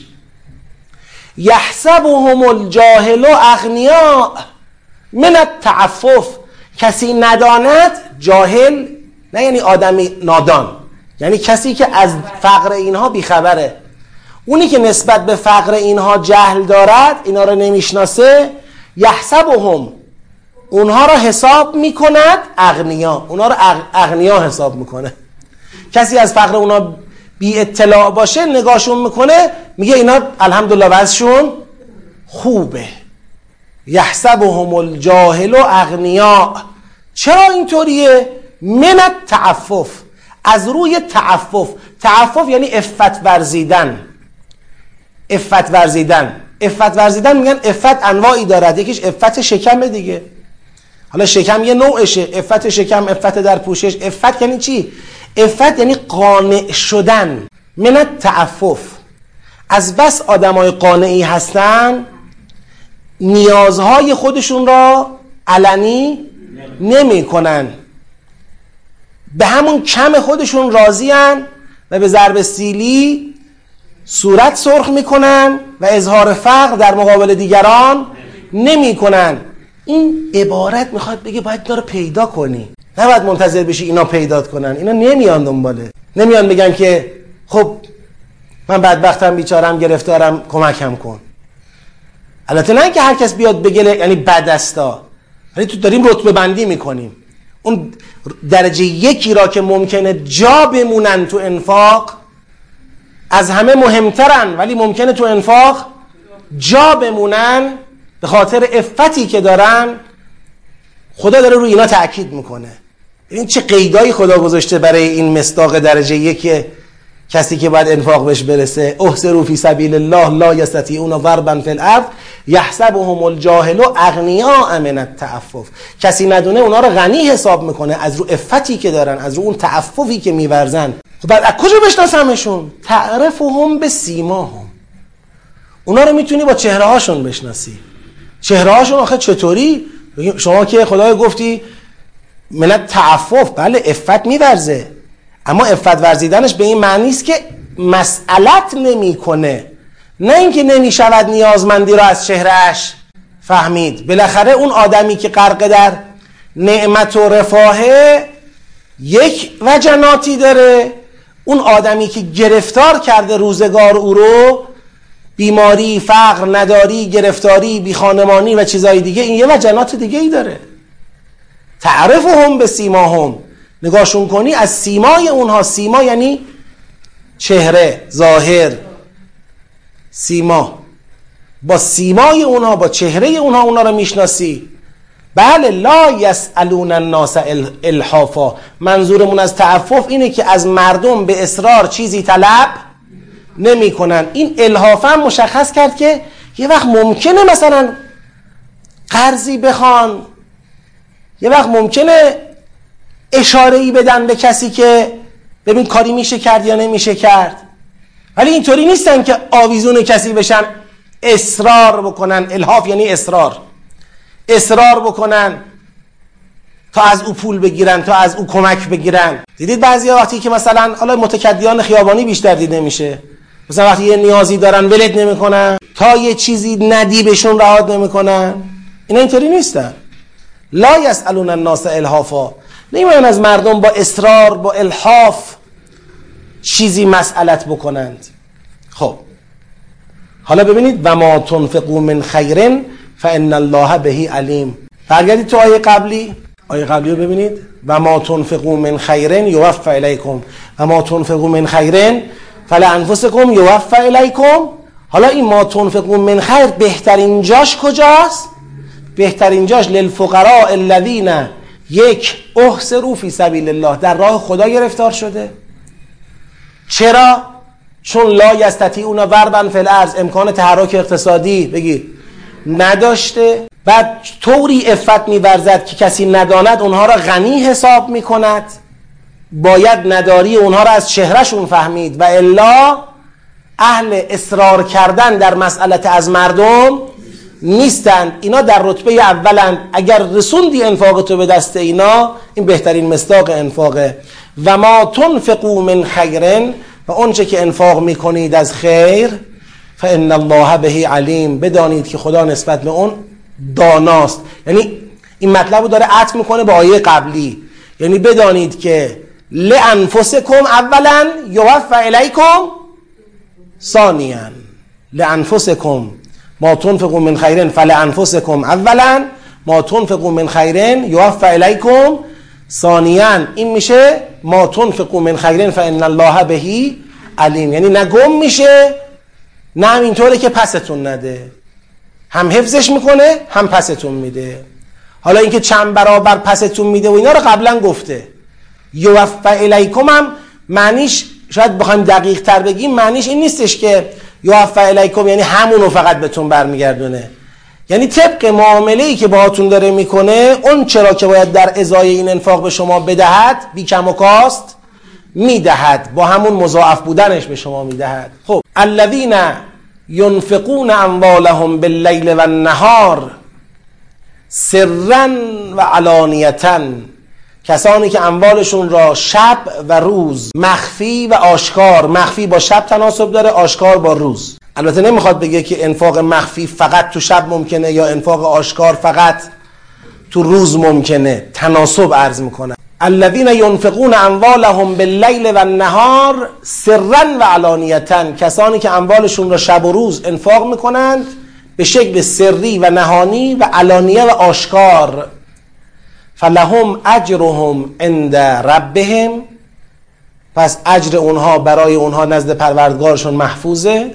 یحسبهم الجاهل اغنیا من التعفف کسی نداند جاهل نه یعنی آدمی نادان. یعنی کسی که از فقر اینها بیخبره. اونی که نسبت به فقر اینها جهل دارد اینا رو نمی‌شناسه. یحسبهم. اونها رو حساب می‌کند اغنیا. اونها رو اغنیا حساب می‌کنه. کسی از فقر اونا بی اطلاع باشه نگاهشون می‌کنه میگه اینا الحمدلله وضعشون خوبه. یحسبهم الجاهل و اغنیا. چرا اینطوریه؟ من تعفف از روی تعفف. تعفف یعنی افت ورزیدن. افت ورزیدن. افت ورزیدن میگن افت انواعی دارد. یکیش افت شکم دیگه. حالا شکم یه نوعشه. افت شکم افت در پوشش. افت یعنی چی؟ افت یعنی قانع شدن. من تعفف از بس آدمای قانعی هستن نیازهای خودشون را علنی نمی‌کنن. به همون کم خودشون راضیان و به ضرب سیلی صورت سرخ می‌کنن و اظهار فقر در مقابل دیگران نمی‌کنن. این عبارت می‌خواد بگه باید اینا پیدا کنی. نباید منتظر بشی اینا پیدا کنن. اینا نمیان دنباله. نمیان بگن که خب من بدبختم بیچارم گرفتارم کمکم کن. البته نه که هر کس بیاد بگه یعنی بدستا ولی تو داریم رتبه بندی می‌کنیم. اون درجه یکی را که ممکنه جا بمونن تو انفاق از همه مهمترن ولی ممکنه تو انفاق جا بمونن به خاطر افتی که دارن خدا داره روی اینا تاکید می‌کنه. این چه قیدایی خدا گذاشته برای این مصداق درجه یک کسی که باید انفاق بهش برسه احسرو فی سبیل الله لا یستطیعون ضربا فی الارض یحسبهم الجاهل اغنیاء من التعفف. کسی ندونه اونا رو غنی حساب می‌کنه از رو افتی که دارن از رو اون تعففی که میورزن. خب بعد از کجا بشناسمشون؟ تعرفهم به سیماهم. اونا رو می‌تونی با چهره هاشون بشناسی. چهره هاشون آخه چطوری؟ شما که خدای گفتی من تعفف بله افت میورزه. اما افت ورزیدنش به این معنی است که مسئلت نمی‌کنه. نه اینکه نمی‌شود نیازمندی را از چهرهش فهمید. بالاخره اون آدمی که غرق در نعمت و رفاهه یک وجناتی داره. اون آدمی که گرفتار کرده روزگار او رو بیماری، فقر، نداری، گرفتاری، بیخانمانی و چیزای دیگه این یه وجنات دیگه ای داره. تعرف هم به سیما هم نگاهشون کنی از سیمای اونها سیما یعنی چهره ظاهر سیما. با سیمای اونها با چهره اونها اونها رو می‌شناسی. بله لا یسالون الناس الحافا. منظورمون از تعفف اینه که از مردم به اصرار چیزی طلب نمی‌کنن. این الحافا مشخص کرد که یه وقت ممکنه مثلا قرضی بخوان. یه وقت ممکنه اشاره ای بدن به کسی که ببین کاری میشه کرد یا نمیشه کرد. ولی اینطوری نیستن که آویزون کسی بشن اصرار بکنن. الحاف یعنی اصرار. اصرار بکنن تا از او پول بگیرن تا از او کمک بگیرن. دیدید بعضی وقتی که مثلا حالا متکدیان خیابانی بیشتر دیده میشه مثلا وقتی یه نیازی دارن ولد نمی‌کنن. تا یه چیزی ندی بهشون رهاد نمی‌کنن. اینا اینطوری نیستن. لا یسالون الناس الحافا. نمیان از مردم با اصرار با الحاف چیزی مسئلت بکنند. خب. حالا ببینید و ما تنفقو من خیرن فان الله بهی علیم. برگردید تو آیه قبلی. آیه قبلی رو ببینید. و ما تنفقو من خیرن یوفى الیکم و ما تنفقو من خیرن فلانفسکم یوفى الیکم حالا این ما تنفقو من خیر بهترین جاش کجاست؟ بهترین جاش للفقراء الذین یک احسرو فی سبیل الله در راه خدا گرفتار شده. چرا؟ چون لا یستطیعون وربن فی الارض امکان تحرک اقتصادی بگید نداشته. بعد طوری افت میورزد که کسی نداند اونها را غنی حساب می‌کند. باید نداری اونها را از چهرهشون فهمید. و الا اهل اصرار کردن در مسئلت از مردم نیستند. اینا در رتبه اولند. اگر رسوندی انفاق تو به دست اینا این بهترین مصداق انفاقه. و ما تنفقو من خیرن و اونچه که انفاق می‌کنید از خیر فان الله به علیم. بدانید که خدا نسبت به اون داناست. یعنی این مطلب رو داره عطف می‌کنه به آیه قبلی. یعنی بدانید که لانفسکم اولا یوفى الیکم ثانیا. لانفسکم ما تنفقون من خیرن فلانفسکم اولا ما تنفقون من خیرن یوفى الیکم ثانیا. این میشه ما تنفقون من خیرن فان الله بهی علیم. یعنی نه گم میشه نه همینطوره که پستون نده. هم حفظش می‌کنه هم پستون میده. حالا اینکه چند برابر پستون میده و اینا رو قبلا گفته. یوفع الیکم هم معنیش شاید بخوایم دقیق تر بگیم معنیش این نیستش که یوفع الیکم یعنی همونو فقط بهتون برمیگردونه. یعنی طبق معامله ای که باهاتون داره می‌کنه اون چرا که باید در ازای این انفاق به شما بدهد بی کم و کاست می‌دهد. با همون مضاعف بودنش به شما می‌دهد. خب الذین ینفقون اموالهم باللیل و النهار سرا و علانیتا کسانی که اموالشون را شب و روز مخفی و آشکار مخفی با شب تناسب داره آشکار با روز. البته نمی‌خواد بگه که انفاق مخفی فقط تو شب ممکنه یا انفاق آشکار فقط تو روز ممکنه. تناسب عرض می‌کنه الذين ينفقون اموالهم باللیل و النهار سرا و علانیتا. کسانی که اموالشون را شب و روز انفاق می‌کنند به شکل سری و نهانی و علانیه و آشکار فلهم اجرهم عند ربهم. پس اجر اونها برای اونها نزد پروردگارشون محفوظه.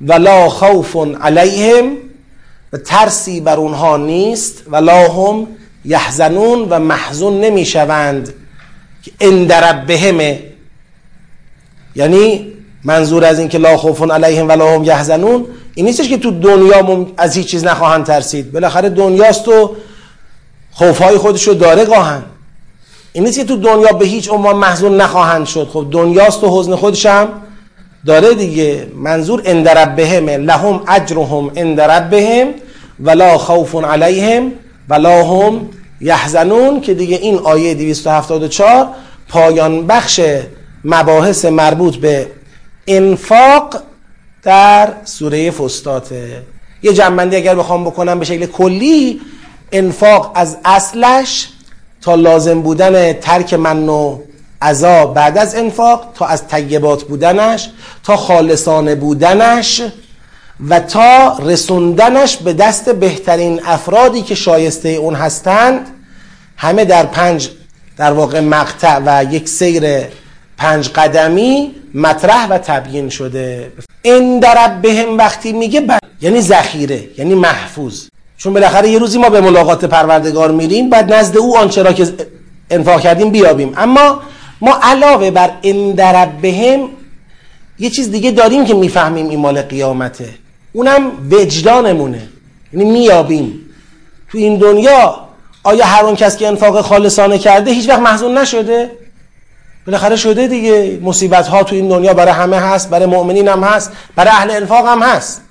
ولا خوف علیهم. و ترسی بر اونها نیست. ولا هم یحزنون و محزون نمی‌شوند. که عند ربهمه یعنی منظور از این که لا خوف علیهم ولا هم یحزنون این نیستش که تو دنیا از هیچ چیز نخواهند ترسید. بالاخره دنیاست و خوفهای خودش رو داره گاهن. این نیست که تو دنیا به هیچ عنوان محزون نخواهند شد. خب دنیاست و حزن خودش هم داره دیگه. منظور اند ربهم لهم اجرهم اند ربهم ولا خوف علیهم ولا هم یحزنون که دیگه این آیه 274 پایان بخش مباحث مربوط به انفاق در سوره فستاته یه جنبندی اگر بخوام بکنم به شکل کلی انفاق از اصلش تا لازم بودن ترک من و عذا بعد از انفاق تا از طیبات بودنش تا خالصانه بودنش و تا رسوندنش به دست بهترین افرادی که شایسته اون هستند. همه در پنج در واقع مقطع و یک سیر پنج قدمی مطرح و تبیین شده. این در بهم وقتی میگه بر... یعنی ذخیره یعنی محفوظ. چون بالاخره یه روزی ما به ملاقات پروردگار میریم بعد نزد او آنچه را که انفاق کردیم بیابیم. اما ما علاوه بر این بهم یه چیز دیگه داریم که می‌فهمیم این مال قیامته. اونم وجدانمونه. یعنی میابیم تو این دنیا آیا هر اون کس که انفاق خالصانه کرده هیچ وقت محزون نشده؟ بالاخره شده دیگه. مصیبت ها تو این دنیا برای همه هست برای مؤمنین هم هست برای اهل انفاق هم هست.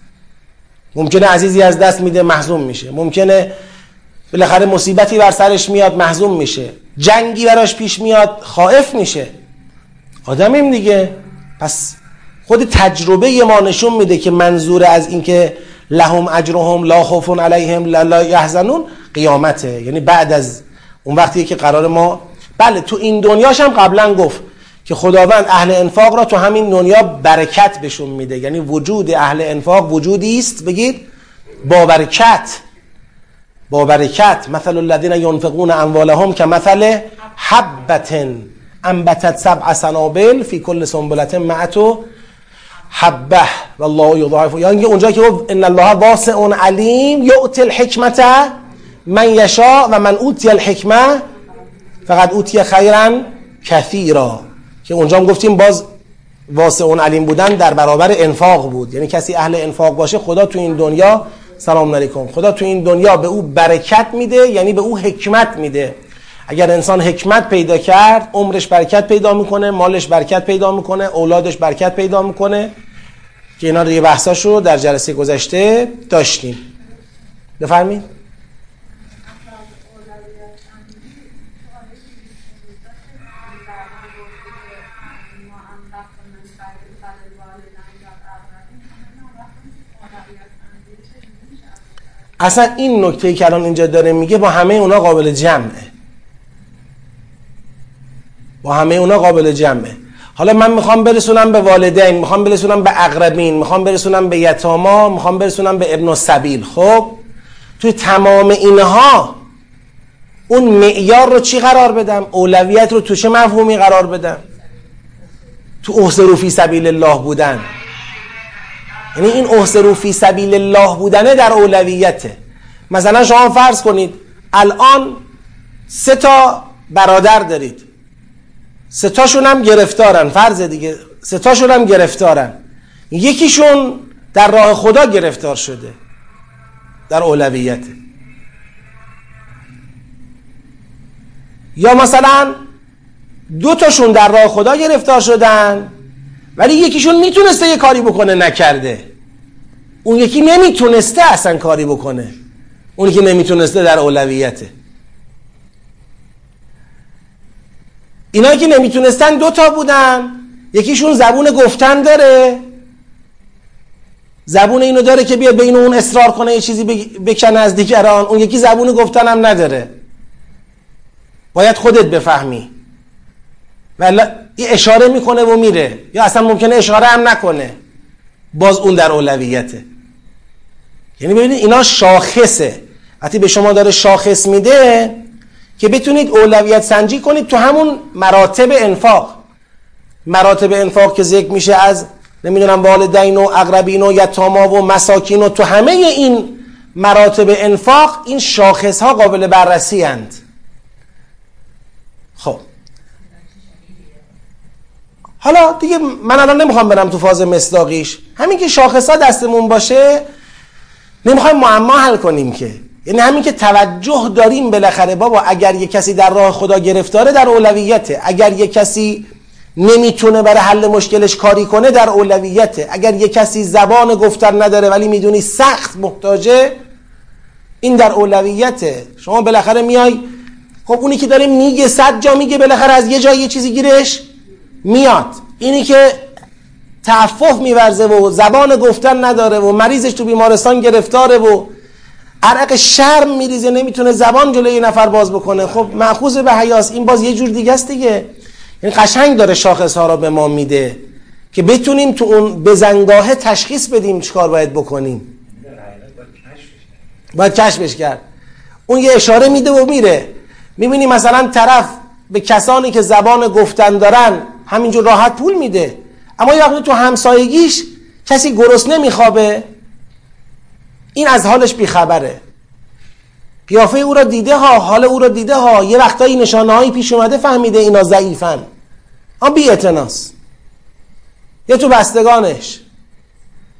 ممکنه عزیزی از دست میده محزون میشه. ممکنه بالاخره مصیبتی بر سرش میاد محزون میشه. جنگی براش پیش میاد خائف میشه. آدمیم دیگه. پس خود تجربه ما نشون میده که منظور از اینکه لهم اجرهم لا خوف علیهم لا یحزنون قیامته. یعنی بعد از اون وقتی که قرار ما بله تو این دنیاش هم قبلا گفت که خداوند اهل انفاق را تو همین دنیا برکت بهشون میده. یعنی وجود اهل انفاق وجودی است بگید با برکت با برکت مثل الذين ينفقون اموالهم که مثل حبت انبتت سبع سنابل فی کل سنبلت معتو حبه. والله یضاعف. یعنی اونجا که گفت ان الله واسع علیم یؤتی الحکمت من یشاء و من اوتی الحکمه فقط اوتی خیرا کثیرا. که اونجا هم گفتیم باز واسع اون علیم بودن در برابر انفاق بود. یعنی کسی اهل انفاق باشه خدا تو این دنیا سلام علیکم خدا تو این دنیا به او برکت میده یعنی به او حکمت میده. اگر انسان حکمت پیدا کرد عمرش برکت پیدا می‌کنه مالش برکت پیدا می‌کنه اولادش برکت پیدا می‌کنه. که اینا دیگه بحثاشو در جلسه گذشته داشتیم. بفرمایید. اصلا این نکته که الان اینجا داره میگه با همه اونا قابل جمعه. با همه اونا قابل جمعه. حالا من می‌خوام برسونم به والدین می‌خوام برسونم به اقربین می‌خوام برسونم به یتاما می‌خوام برسونم به ابن السبیل. خب توی تمام اینها اون معیار رو چی قرار بدم؟ اولویت رو تو چه مفهومی قرار بدم؟ تو احسرو فی سبیل الله بودن. یعنی این احسرو فی سبیل الله بودنه در اولویته. مثلا شما فرض کنید الان سه تا برادر دارید. سه تاشون هم گرفتارن فرض دیگه سه تاشون هم گرفتارن. یکیشون در راه خدا گرفتار شده در اولویته. یا مثلا دو تاشون در راه خدا گرفتار شدن ولی یکیشون می‌تونسته یه کاری بکنه نکرده. اون یکی نمی‌تونسته اصلا کاری بکنه. اونی که نمی‌تونسته در اولویته. اینایی که نمی‌تونستن دوتا بودن یکیشون زبون گفتن داره. زبون اینو داره که بیاد بین اون اصرار کنه یه چیزی بکنه از دیگران. اون یکی زبون گفتن هم نداره. باید خودت بفهمی. ولی یه اشاره می‌کنه و میره. یا اصلا ممکنه اشاره هم نکنه. باز اون در اولویته. یعنی ببینید اینا شاخصه. وقتی به شما داره شاخص میده که بتونید اولویت سنجی کنید تو همون مراتب انفاق. مراتب انفاق که ذکر میشه از نمی‌دونم والدین و اقربین و یتاما و مساکین و تو همه این مراتب انفاق این شاخص ها قابل بررسی اند. خب. حالا دیگه من الان نمی‌خوام برم تو فاز مصداقیش. همین که شاخص ها دستمون باشه نمی‌خوایم معما حل کنیم که. یعنی همین که توجه داریم بالاخره بابا اگر یه کسی در راه خدا گرفتاره در اولویته. اگر یه کسی نمی‌تونه برای حل مشکلش کاری کنه در اولویته. اگر یه کسی زبان گفتن نداره ولی می‌دونی سخت محتاجه این در اولویته. شما بالاخره میای خب اونی که داره میگه صد جا میگه بالاخره از یه جای یه چیزی گیرش. میاد. اینی که تعفف میورزه و زبان گفتن نداره و مریضش تو بیمارستان گرفتاره و عرق شرم میریزه نمی‌تونه زبان جلوی یه نفر باز بکنه. خب معخوض به حیاس. این باز یه جور دیگه است دیگه. این قشنگ داره شاخص ها را به ما میده که بتونیم تو اون بزنگاه تشخیص بدیم چیکار باید بکنیم. باید کشفش کرد. اون یه اشاره میده و میره. می‌بینی مثلا طرف به کسانی که زبان گفتن دارن همینجور راحت پول میده. اما یه وقتی تو همسایگیش کسی گرسنه نمیخوابه. این از حالش بیخبره. قیافه او را دیده ها حال او را دیده ها. یه وقتایی نشانه هایی پیش اومده فهمیده اینا ضعیفن. اما بی اتناس یا تو بستگانش.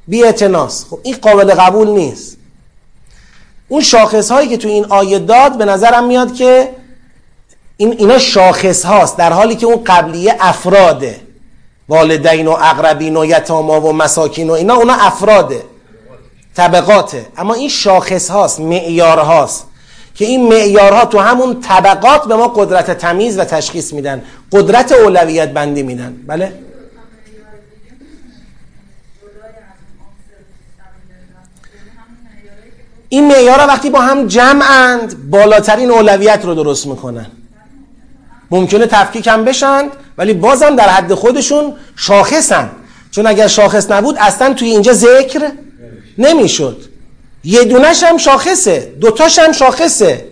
بی اتناس خب این قابل قبول نیست. اون شاخص هایی که تو این آیه داد به نظرم میاد که این اینا شاخص هاست در حالی که اون قبلیه افراده. والدین و اقربین و یتاما و مساکین و اینا اونا افراده. طبقاته. اما این شاخص هاست معیار هاست. که این معیارها تو همون طبقات به ما قدرت تمیز و تشخیص میدن. قدرت اولویت بندی میدن. بله؟ این معیارها وقتی با هم جمعند بالاترین اولویت رو درست می‌کنن. ممکنه تفکیک هم بشن ولی بازم در حد خودشون شاخصن. چون اگر شاخص نبود اصلا توی اینجا ذکر نمی‌شد. یه دونش هم شاخصه دوتاش هم شاخصه.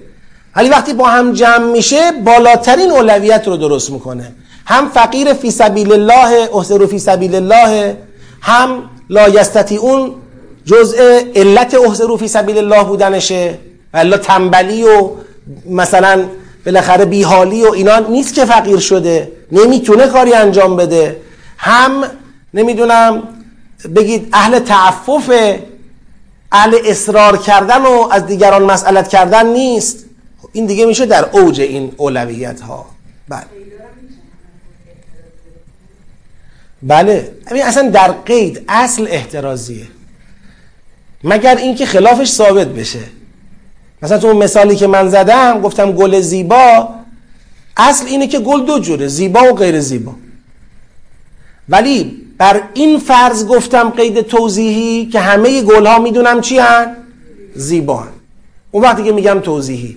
ولی وقتی با هم جمع میشه بالاترین اولویت رو درست می‌کنه. هم فقیر فی سبیل الله احسر فی سبیل الله هم لا اون جزء علت احسر فی سبیل الله بودنشه. ولی تنبلی و مثلا بالاخره بیحالی و اینا نیست که فقیر شده. نمی‌تونه کاری انجام بده. هم نمی‌دونم بگید اهل تعفف اهل اصرار کردن و از دیگران مسئلت کردن نیست. این دیگه میشه در اوج این اولویت ها بله. بله اصلا در قید اصل احترازیه. مگر اینکه خلافش ثابت بشه. مثلا تو اون مثالی که من زدم گفتم گل زیبا اصل اینه که گل دو جوره زیبا و غیر زیبا. ولی بر این فرض گفتم قید توضیحی که همه گل ها می‌دونم چی هن؟ زیبا هن. اون وقتی که میگم توضیحی.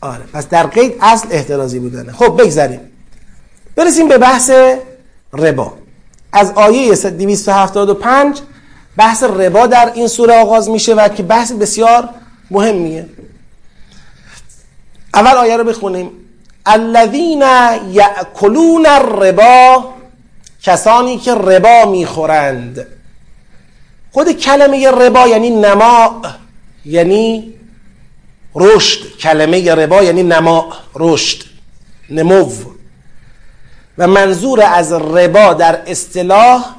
آره پس در قید اصل احترازی بودنه. خب بگذاریم. برسیم به بحث ربا. از آیه 275 بحث ربا در این سوره آغاز میشه و که بحث بسیار مهمیه. اول آیه رو بخونیم. الذین یأکلون الربا کسانی که ربا می‌خورند. خود کلمه ربا یعنی نما یعنی رشد. کلمه ربا یعنی نما رشد نمو. و منظور از ربا در اصطلاح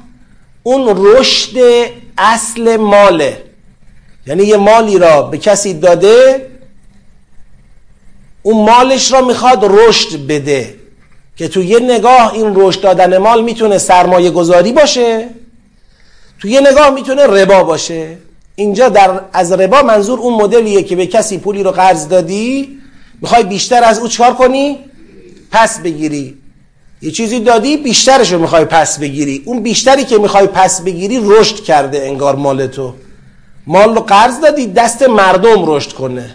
اون رشد اصل ماله. یعنی یه مالی را به کسی داده اون مالش را می‌خواد رشد بده. که تو یه نگاه این رشد دادن مال می‌تونه سرمایه گذاری باشه تو یه نگاه می‌تونه ربا باشه. اینجا در از ربا منظور اون مدلیه که به کسی پولی رو قرض دادی می‌خوای بیشتر از او چکار کنی؟ پس بگیری. یه چیزی دادی بیشترش رو می‌خوای پس بگیری. اون بیشتری که می‌خوای پس بگیری رشد کرده انگار مال تو. مال رو قرض دادی دست مردم رشد کنه.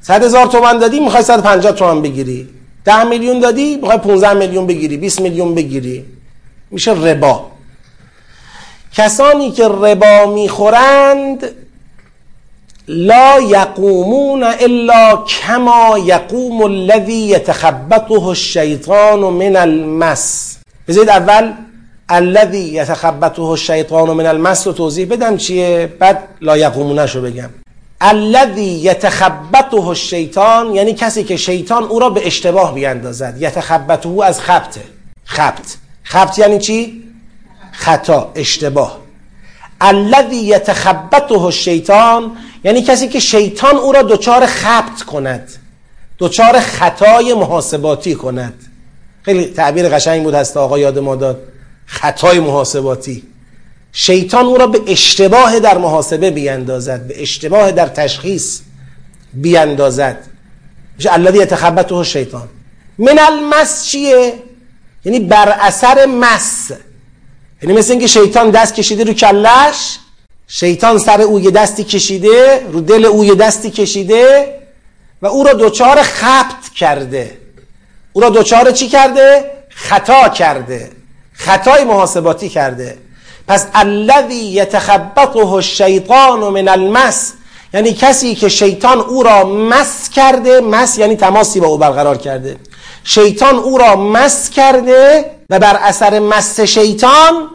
صد هزار تومن دادی می‌خوای صد پنجاه تومن بگیری. ده میلیون دادی می‌خوای 15 میلیون بگیری 20 میلیون بگیری. میشه ربا. کسانی که ربا می‌خورند لا یقومون الا کما یقوم الذی یتخبطه الشیطان من المس. بذارید اول الذی یتخبطه الشیطان من المس رو توضیح بدم چیه؟ بعد لا یقومونش رو بگم. الذی یتخبطه الشیطان یعنی کسی که شیطان او را به اشتباه بیاندازد. یتخبطه از خبته خبت خبت یعنی چی؟ خطا اشتباه. الذی یتخبطه الشیطان یعنی کسی که شیطان او را دچار خبت کند دچار خطای محاسباتی کند. خیلی تعبیر قشنگ بود هست آقا یاد ما داد. خطای محاسباتی. شیطان او را به اشتباه در محاسبه بیاندازد به اشتباه در تشخیص بیاندازد. میشه الذی یتخبطه شیطان من المس چیه؟ یعنی بر اثر مس. یعنی مثل اینکه شیطان دست کشیده رو کلش شیطان سر او یه دستی کشیده رو دل او یه دستی کشیده و او را دوچار خبت کرده. او را دوچار چی کرده؟ خطا کرده. خطای محاسباتی کرده. پس الذی یتخبطه الشیطان من المس یعنی کسی که شیطان او را مس کرده مس یعنی تماسی با او برقرار کرده. شیطان او را مس کرده و بر اثر مس شیطان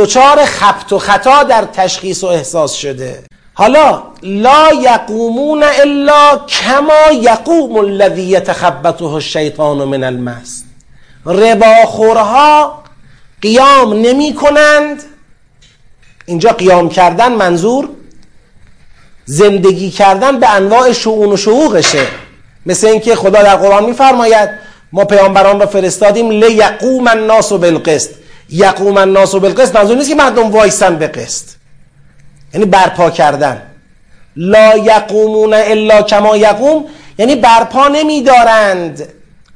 دچار خبت و خطا در تشخیص و احساس شده. حالا لا یقومون الا کما یقوم الذی یتخبطه الشیطان من المس. رباخورها قیام نمی کنند. اینجا قیام کردن منظور زندگی کردن به انواع شعون و شعوقشه. مثل اینکه خدا در قرآن میفرماید ما پیامبران را فرستادیم لیقوم الناس بالقسط. یقوم الناس بالقسط. منظور نیست که مردم وایسن به قسط. یعنی برپا کردن. لا یقومون الا کما یقوم. یعنی برپا نمیدارند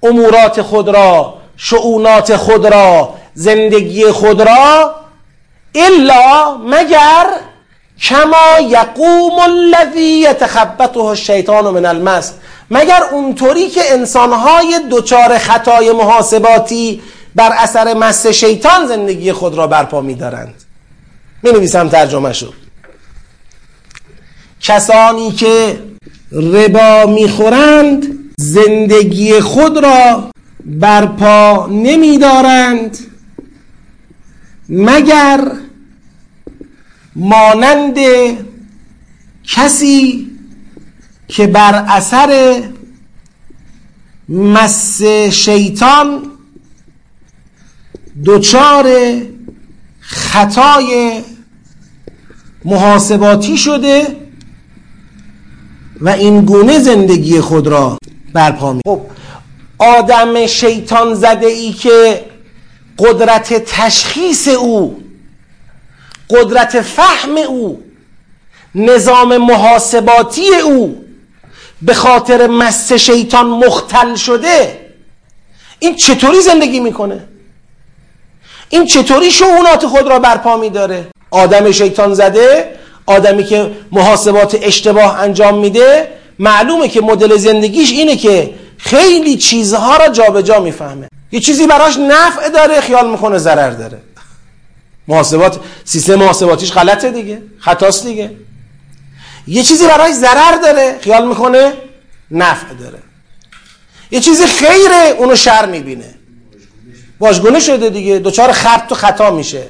امورات خود را شعونات خود را زندگی خود را الا مگر کما یقوم الذی یتخبطه الشیطان من المس. مگر اونطوری که انسانهای دچار خطای محاسباتی بر اثر مس شیطان زندگی خود را برپا میدارند. می نویسم ترجمه شد کسانی که ربا می‌خورند زندگی خود را برپا نمیدارند. مگر مانند کسی که بر اثر مس شیطان دچار خطای محاسباتی شده و این گونه زندگی خود را برپا می خب آدم شیطان زده ای که قدرت تشخیص او قدرت فهم او نظام محاسباتی او به خاطر مس شیطان مختل شده این چطوری زندگی می‌کنه؟ این چطوری شعونات خود را برپا میداره؟ آدم شیطان زده آدمی که محاسبات اشتباه انجام میده معلومه که مدل زندگیش اینه که خیلی چیزها را جابجا می‌فهمه. یه چیزی براش نفع داره خیال می‌کنه ضرر داره. محاسبات سیستم محاسباتیش غلطه دیگه خطاست دیگه. یه چیزی براش ضرر داره خیال می‌کنه نفع داره. یه چیزی خیره اونو شر می‌بینه. واژگونه شده دیگه. دوچار خط و خطا میشه.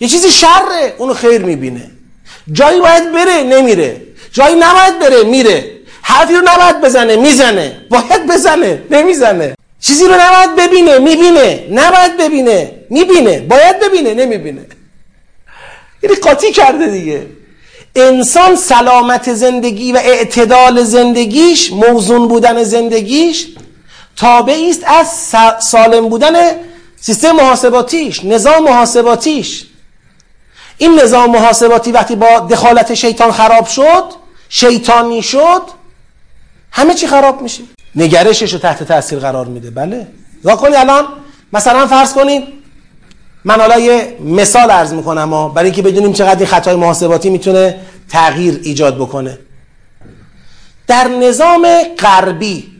یه چیزی شره اونو خیر می‌بینه. جایی باید بره نمیره. جایی نباید بره میره. حرفی رو نباید بزنه می‌زنه. باید بزنه نمی‌زنه. چیزی رو نباید ببینه می‌بینه. نباید ببینه می‌بینه. باید ببینه نمی‌بینه. یعنی قاطی کرده دیگه. انسان سلامت زندگی و اعتدال زندگیش موزون بودن زندگیش تابعی است از سالم بودن سیستم محاسباتیش نظام محاسباتیش. این نظام محاسباتی وقتی با دخالت شیطان خراب شد شیطانی شد همه چی خراب میشه. نگرشش رو تحت تاثیر قرار میده. بله. یا کنید الان مثلا فرض کنید من حالا یه مثال عرض می‌کنم ها برای اینکه بدونیم چقدر این خطای محاسباتی می‌تونه تغییر ایجاد بکنه. در نظام غربی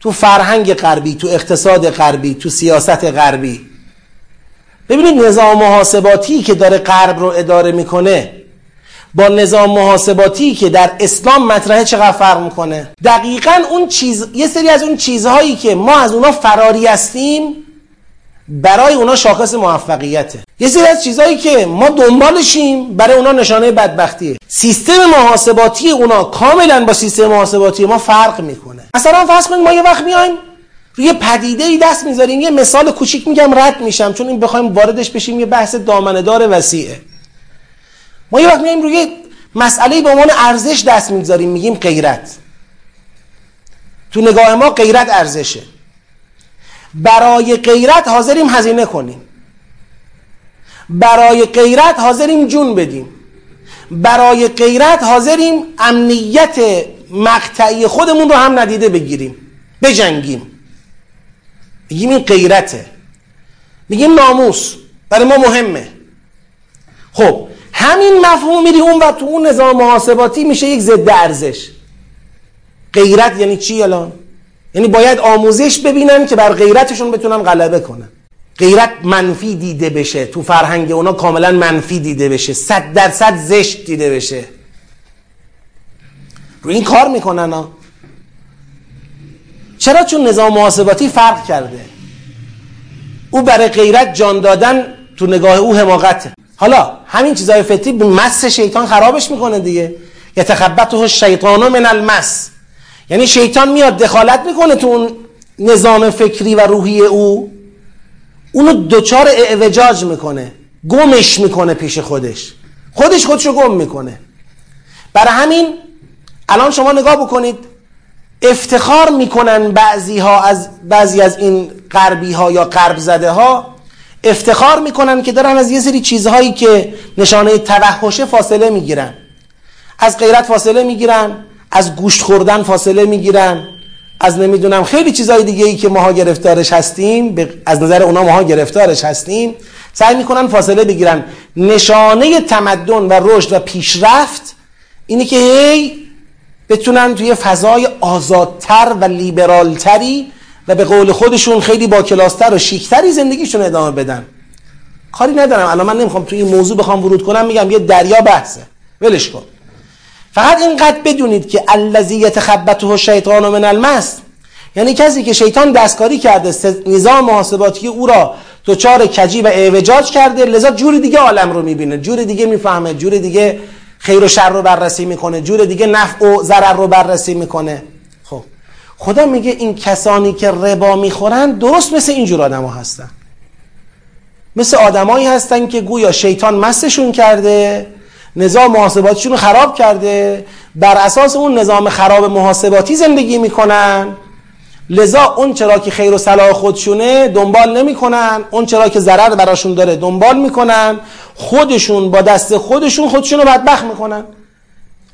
تو فرهنگ غربی تو اقتصاد غربی تو سیاست غربی. ببینید نظام محاسباتی که داره غرب رو اداره می‌کنه با نظام محاسباتی که در اسلام مطرحه چقدر فرق می‌کنه؟ دقیقا اون چیز یه سری از اون چیزهایی که ما از اونا فراری هستیم برای اونا شاخص موفقیته. یه سری از چیزهایی که ما دنبالشیم برای اونا نشانه بدبختیه. سیستم محاسباتی اونا کاملا با سیستم محاسباتی ما فرق می‌کنه. مثلا فرض کنید ما یه وقت میایم روی پدیده ای دست می‌ذاریم یه مثال کوچیک میگم رد میشم چون این بخوایم واردش بشیم یه بحث دامنه‌دار وسیعه. ما یه وقت میایم روی مسئله به عنوان ارزش دست می‌ذاریم میگیم غیرت. تو نگاه ما غیرت ارزشه. برای غیرت حاضریم هزینه کنیم. برای غیرت حاضریم جون بدیم. برای غیرت حاضریم امنیت مقطعی خودمون رو هم ندیده بگیریم. بجنگیم. میگیم این غیرته. میگیم ناموس. برای ما مهمه. خب همین مفهوم میری اون و تو اون نظام محاسباتی میشه یک ضد ارزش. غیرت یعنی چی الان؟ یعنی باید آموزش ببینن که بر غیرتشون بتونن غلبه کنن. غیرت منفی دیده بشه. تو فرهنگ اونا کاملا منفی دیده بشه. صد درصد زشت دیده بشه. رو این کار می‌کنن ها. چرا؟ چون نظام محاسباتی فرق کرده. او برای غیرت جان دادن تو نگاه او حماقته. حالا همین چیزای فطری به مس شیطان خرابش می‌کنه دیگه. یتخبطه شیطانو من المس. یعنی شیطان میاد دخالت می‌کنه تو اون نظام فکری و روحی او. اونو دچار اعوجاج می‌کنه گمش می‌کنه پیش خودش. خودش خودشو گم می‌کنه. برای همین الان شما نگاه بکنید افتخار می‌کنن بعضی ها از بعضی از این غربی ها یا غرب زده ها افتخار می‌کنن که دارن از یه سری چیزهایی که نشانه توحشه فاصله می‌گیرن. از غیرت فاصله می‌گیرن از گوشت خوردن فاصله می‌گیرن. از نمی‌دونم خیلی چیزهای دیگه ای که ماها گرفتارش هستیم از نظر اونا ماها گرفتارش هستیم سعی می‌کنن فاصله بگیرن. نشانه تمدن و رشد و پیشرفت اینه که هی بتونن توی فضای آزادتر و لیبرالتری و به قول خودشون خیلی با کلاستر و شیکتری زندگیشون ادامه بدن. کاری ندارم. الان من نمی‌خوام توی این موضوع بخوام ورود کنم میگم یه دریا بحثه. ولش کن. فقط اینقدر بدونید که الذی یتخبطه الشیطان من المس. یعنی کسی که شیطان دستکاری کرده نظام محاسباتی او را دچار کجی و اعوجاج کرده لذا جور دیگه عالم رو می‌بینه جور دیگه می‌فهمه جور دیگه خیر و شر رو بررسی می‌کنه جور دیگه نفع و ضرر رو بررسی می‌کنه. خب خدا میگه این کسانی که ربا می‌خورن درست مثل اینجور آدم ها هستن. مثل آدمایی هستن که گویا شیطان مستشون کرده نظام محاسباتیشون رو خراب کرده. بر اساس اون نظام خراب محاسباتی زندگی می‌کنن. لذا اون چرا که خیر و صلاح خودشونه دنبال نمی‌کنن. اون چرا که ضرر براشون داره دنبال می‌کنن. خودشون با دست خودشون خودشون رو بدبخت می‌کنن.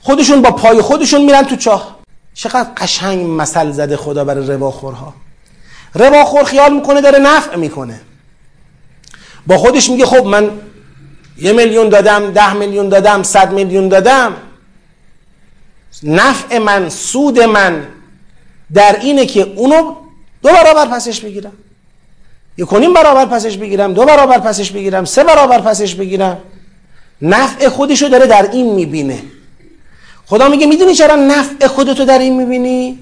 خودشون با پای خودشون میرن تو چاه. چقدر قشنگ مثل زده خدا برای رباخورها رباخور خیال می‌کنه داره نفع می‌کنه. با خودش میگه خب من یه میلیون دادم ده میلیون دادم صد میلیون دادم. نفع من سود من در اینه که اونو دو برابر پسش بگیرم. یک کنیم برابر پسش بگیرم دو برابر پسش بگیرم سه برابر پسش بگیرم. نفع خودشو داره در این می‌بینه. خدا میگه می‌دونی چرا نفع خودتو در این می‌بینی؟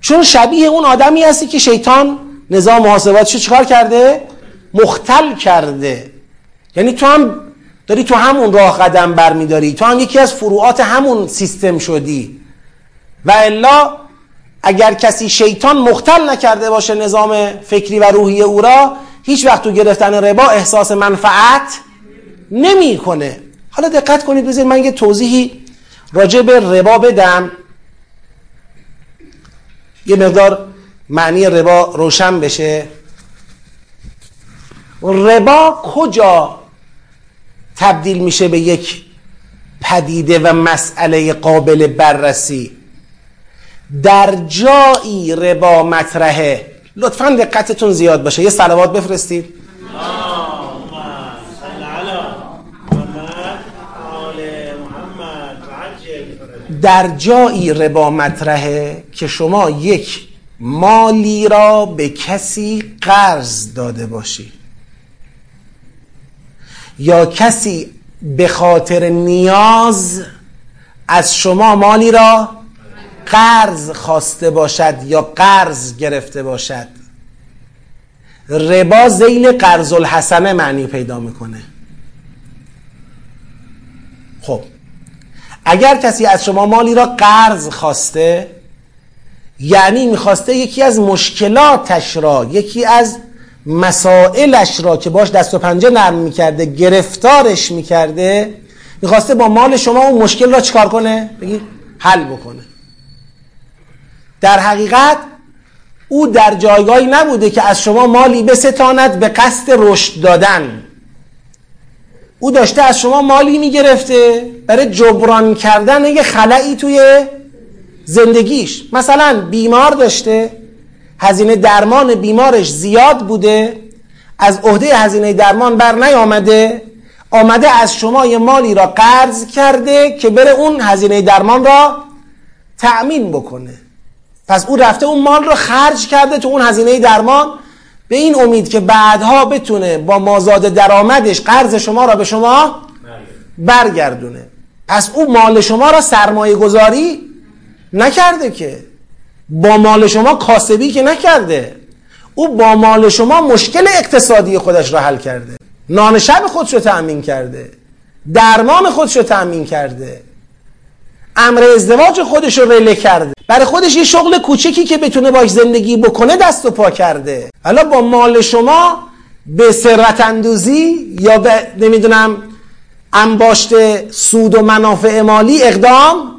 چون شبیه اون آدمی هستی که شیطان نظام محاسباتشو چیکار کرده؟ مختل کرده. یعنی تو هم داری تو همون راه قدم برمیداری. تو هم یکی از فروعات همون سیستم شدی. و الا اگر کسی شیطان مختل نکرده باشه نظام فکری و روحی او را هیچ وقت تو گرفتن ربا احساس منفعت نمی‌کنه. حالا دقت کنید بذارید من یه توضیحی راجع به ربا بدم. یه مقدار معنی ربا روشن بشه. ربا کجا تبدیل میشه به یک پدیده و مسئله قابل بررسی. در جایی ربا مطرحه. لطفا دقتتون زیاد باشه. یه سلوات بفرستید. در جایی ربا مطرحه که شما یک مالی را به کسی قرض داده باشی یا کسی به خاطر نیاز از شما مالی را قرض خواسته باشد یا قرض گرفته باشد؟ ربا زیل قرض الحسنه معنی پیدا می‌کنه. خب اگر کسی از شما مالی را قرض خواسته یعنی می‌خواسته یکی از مشکلاتش را یکی از مسائلش را که باش دست و پنجه نرم می‌کرده گرفتارش می‌کرده می‌خواسته با مال شما اون مشکل را چکار کنه؟ بگی حل بکنه. در حقیقت او در جایگاهی نبوده که از شما مالی بستاند به قصد رشد دادن. او داشته از شما مالی می‌گرفته برای جبران کردن یه خلایی توی زندگیش. مثلا بیمار داشته هزینه درمان بیمارش زیاد بوده از عهده هزینه درمان بر نیامده آمده از شما یه مالی را قرض کرده که بره اون هزینه درمان را تأمین بکنه. پس او رفته اون مال را خرج کرده تو اون هزینه درمان به این امید که بعدها بتونه با مازاد درآمدش قرض شما را به شما برگردونه. پس او مال شما را سرمایه گذاری نکرده که. با مال شما کاسبی که نکرده. او با مال شما مشکل اقتصادی خودش را حل کرده. نان شب خودش رو تأمین کرده. درمان خودش رو تأمین کرده. امر ازدواج خودش رو رله کرده. برای خودش یه شغل کوچکی که بتونه باش زندگی بکنه دست و پا کرده. حالا با مال شما به ثروت اندوزی یا به نمی‌دونم انباشت سود و منافع مالی اقدام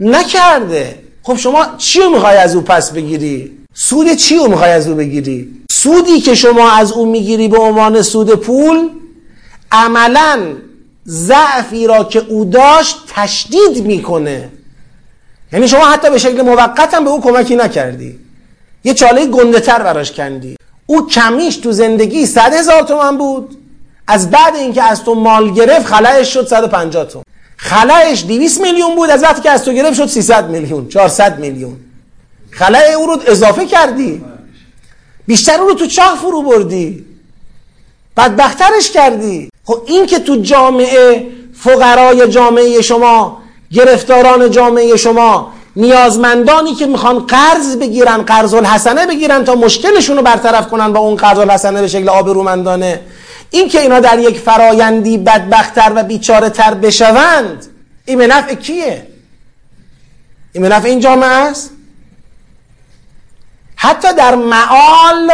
نکرده. خب شما چی رو می‌خوای از او پس بگیری؟ سود چی رو می‌خوای از او بگیری؟ سودی که شما از او می‌گیری به عنوان سود پول عملا ضعفی را که او داشت تشدید می‌کنه. یعنی شما حتی به شکل موقت هم به او کمکی نکردی. یه چاله گنده تر براش کندی. او کمیش تو زندگی صد هزار تومن بود. از بعد اینکه از تو مال گرفت خلایش شد 150 تومن. خلایش 200 میلیون بود از وقتی که از تو گرفت شد 300 میلیون 400 میلیون. خلای او رو اضافه کردی. بیشتر او رو تو چاه فرو بردی. بدبخترش کردی. خب این که تو جامعه فقرای جامعه شما گرفتاران جامعه شما نیازمندانی که می‌خوان قرض بگیرن قرض الحسنه بگیرن تا مشکلشون رو برطرف کنن با اون قرض الحسنه به شکل آبرومندانه این که اینا در یک فرایندی بدبختتر و بیچاره تر بشوند این به نفع کیه؟ این به نفع این جامعه است؟ حتی در معال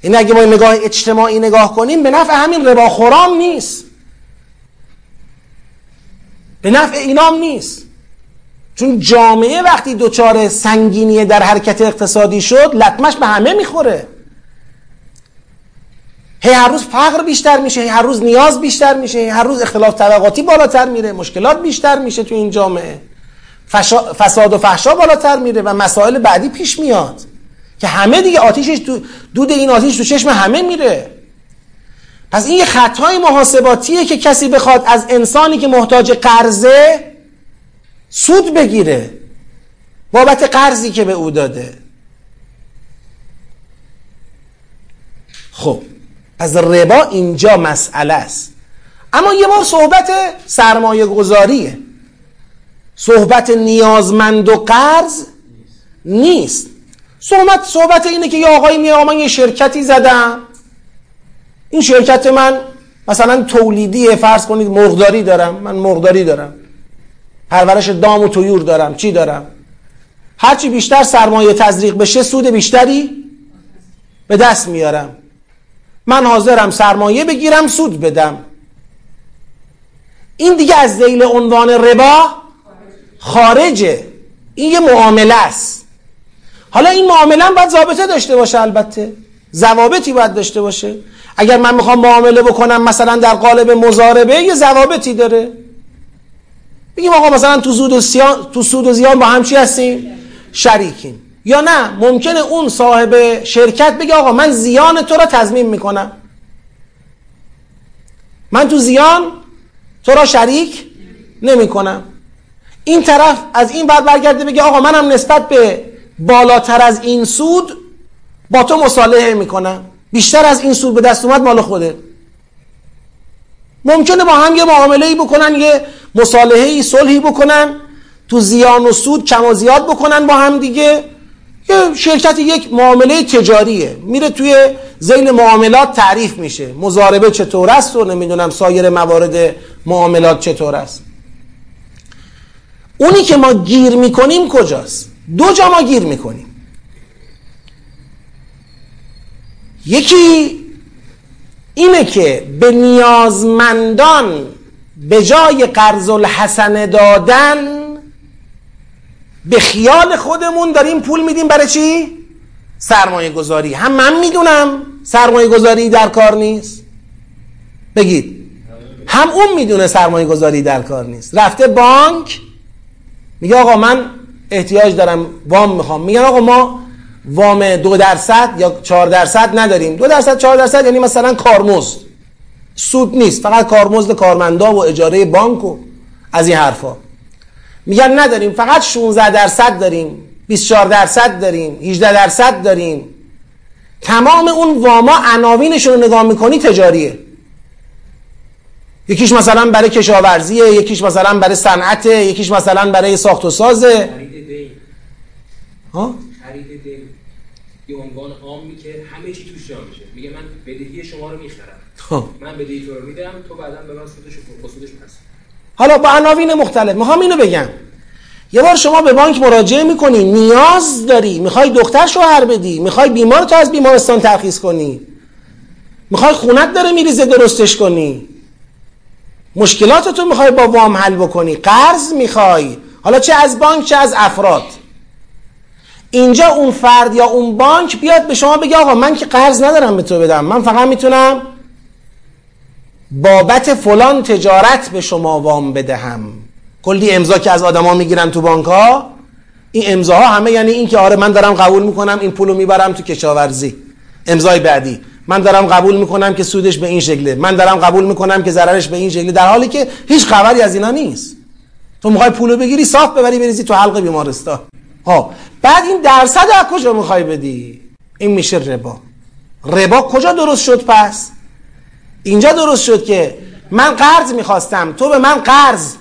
این اگه ما نگاه اجتماعی نگاه کنیم به نفع همین رباخورام نیست به نفع اینام نیست چون جامعه وقتی دچار سنگینی در حرکت اقتصادی شد لطمش به همه می‌خوره هی هر روز فقر بیشتر میشه هی هر روز نیاز بیشتر میشه هی هر روز اختلاف طبقاتی بالاتر میره مشکلات بیشتر میشه تو این جامعه. فساد و فحشا بالاتر میره و مسائل بعدی پیش میاد. که همه دیگه آتیشش تو دود این آتیش تو چشم همه میره. پس این یه خطای محاسباتیه که کسی بخواد از انسانی که محتاج قرضه سود بگیره. بابت قرضی که به او داده. خب. از ربا اینجا مسئله است. اما یه بار صحبت سرمایه گذاریه صحبت نیازمند و قرض نیست. صحبت صحبت اینه که یه آقایی میاد من یه شرکتی زدم. این شرکت من مثلا تولیدی فرض کنید مرغداری دارم. من مرغداری دارم. پرورش دام و تویور دارم. چی دارم؟ هرچی بیشتر سرمایه تزریق بشه سود بیشتری به دست میارم. من حاضرم سرمایه بگیرم سود بدم. این دیگه از ذیل عنوان ربا خارجه. این یه معامله است. حالا این معامله باید ضابطه داشته باشه البته. ضوابطی باید داشته باشه. اگر من می‌خوام معامله بکنم مثلا در قالب مزاربه یه ضوابطی داره. بگیم آقا مثلا تو سود و زیان تو سود و زیان با هم چی هستیم؟ شریکیم. یا نه ممکنه اون صاحب شرکت بگه آقا من زیان تو را تضمین می‌کنم. من تو زیان تو را شریک نمی کنم این طرف از این بعد برگرده بگه آقا منم نسبت به بالاتر از این سود با تو مصالحه می‌کنم. بیشتر از این سود به دست اومد مال خوده. ممکنه با هم یه معامله ای بکنن یه مصالحه ای صلحی بکنن تو زیان و سود کم و زیاد بکنن با هم دیگه. یه شرکت یک معامله تجاریه. میره توی زیل معاملات تعریف میشه. مزاربه چطور است و نمی‌دونم سایر موارد معاملات چطور است. اونی که ما گیر می‌کنیم کجاست؟ دو جا ما گیر می‌کنیم. یکی اینه که به نیازمندان به جای قرض الحسن دادن به خیال خودمون داریم پول میدیم برای چی؟ سرمایه گذاری هم من می‌دونم سرمایه گذاری در کار نیست. بگید. هم اون می‌دونه سرمایه گذاری در کار نیست. رفته بانک میگه آقا من احتیاج دارم وام می‌خوام. میگن آقا ما وام دو درصد یا چهار درصد نداریم. دو درصد چهار درصد یعنی مثلا کارمزد. سود نیست. فقط کارمزد کارمندا و اجاره بانک و از این حرفا. میگن نداریم فقط 16 درصد داریم 24 درصد داریم 18 درصد داریم. تمام اون واما عناوینش رو نگاه می‌کنی تجاریه. یکیش مثلا برای کشاورزیه یکیش مثلا برای صنعت یکیش مثلا برای ساخت و سازه ها؟ خرید یه عنوان عامی که همه چی توش جا میشه. میگه من بدهی شما رو می‌خرم. خب. من بدهی تو رو میدم تو بعدا به من سودش پس. حالا با عناوین مختلف می‌خوام اینو بگم. یه بار شما به بانک مراجعه می‌کنی نیاز داری. می‌خوای دختر شوهر بدی. می‌خوای بیمار تو از بیمارستان ترخیص کنی. می‌خوای خونت داره میریزه درستش کنی. مشکلات تو می‌خوای با وام حل بکنی. قرض می‌خوای. حالا چه از بانک چه از افراد. اینجا اون فرد یا اون بانک بیاد به شما بگه آقا من که قرض ندارم به تو بدم. من فقط می‌تونم بابت فلان تجارت به شما وام بدهم. کلی امضا که از آدما می‌گیرن تو بانک ها این امضاها همه یعنی این که آره من دارم قبول می‌کنم این پولو می‌برم تو کشاورزی. امضای بعدی. من دارم قبول می‌کنم که سودش به این شکله. من دارم قبول می‌کنم که ضررش به این شکله. در حالی که هیچ خبری از اینا نیست. تو می‌خوای پولو بگیری صاف ببری بریزی تو حلق بیمارستان. ها بعد این درصد از کجا می‌خوای بدی؟ این میشه ربا. ربا کجا درست شد پس؟ اینجا درست شد که من قرض می‌خواستم. تو به من قرض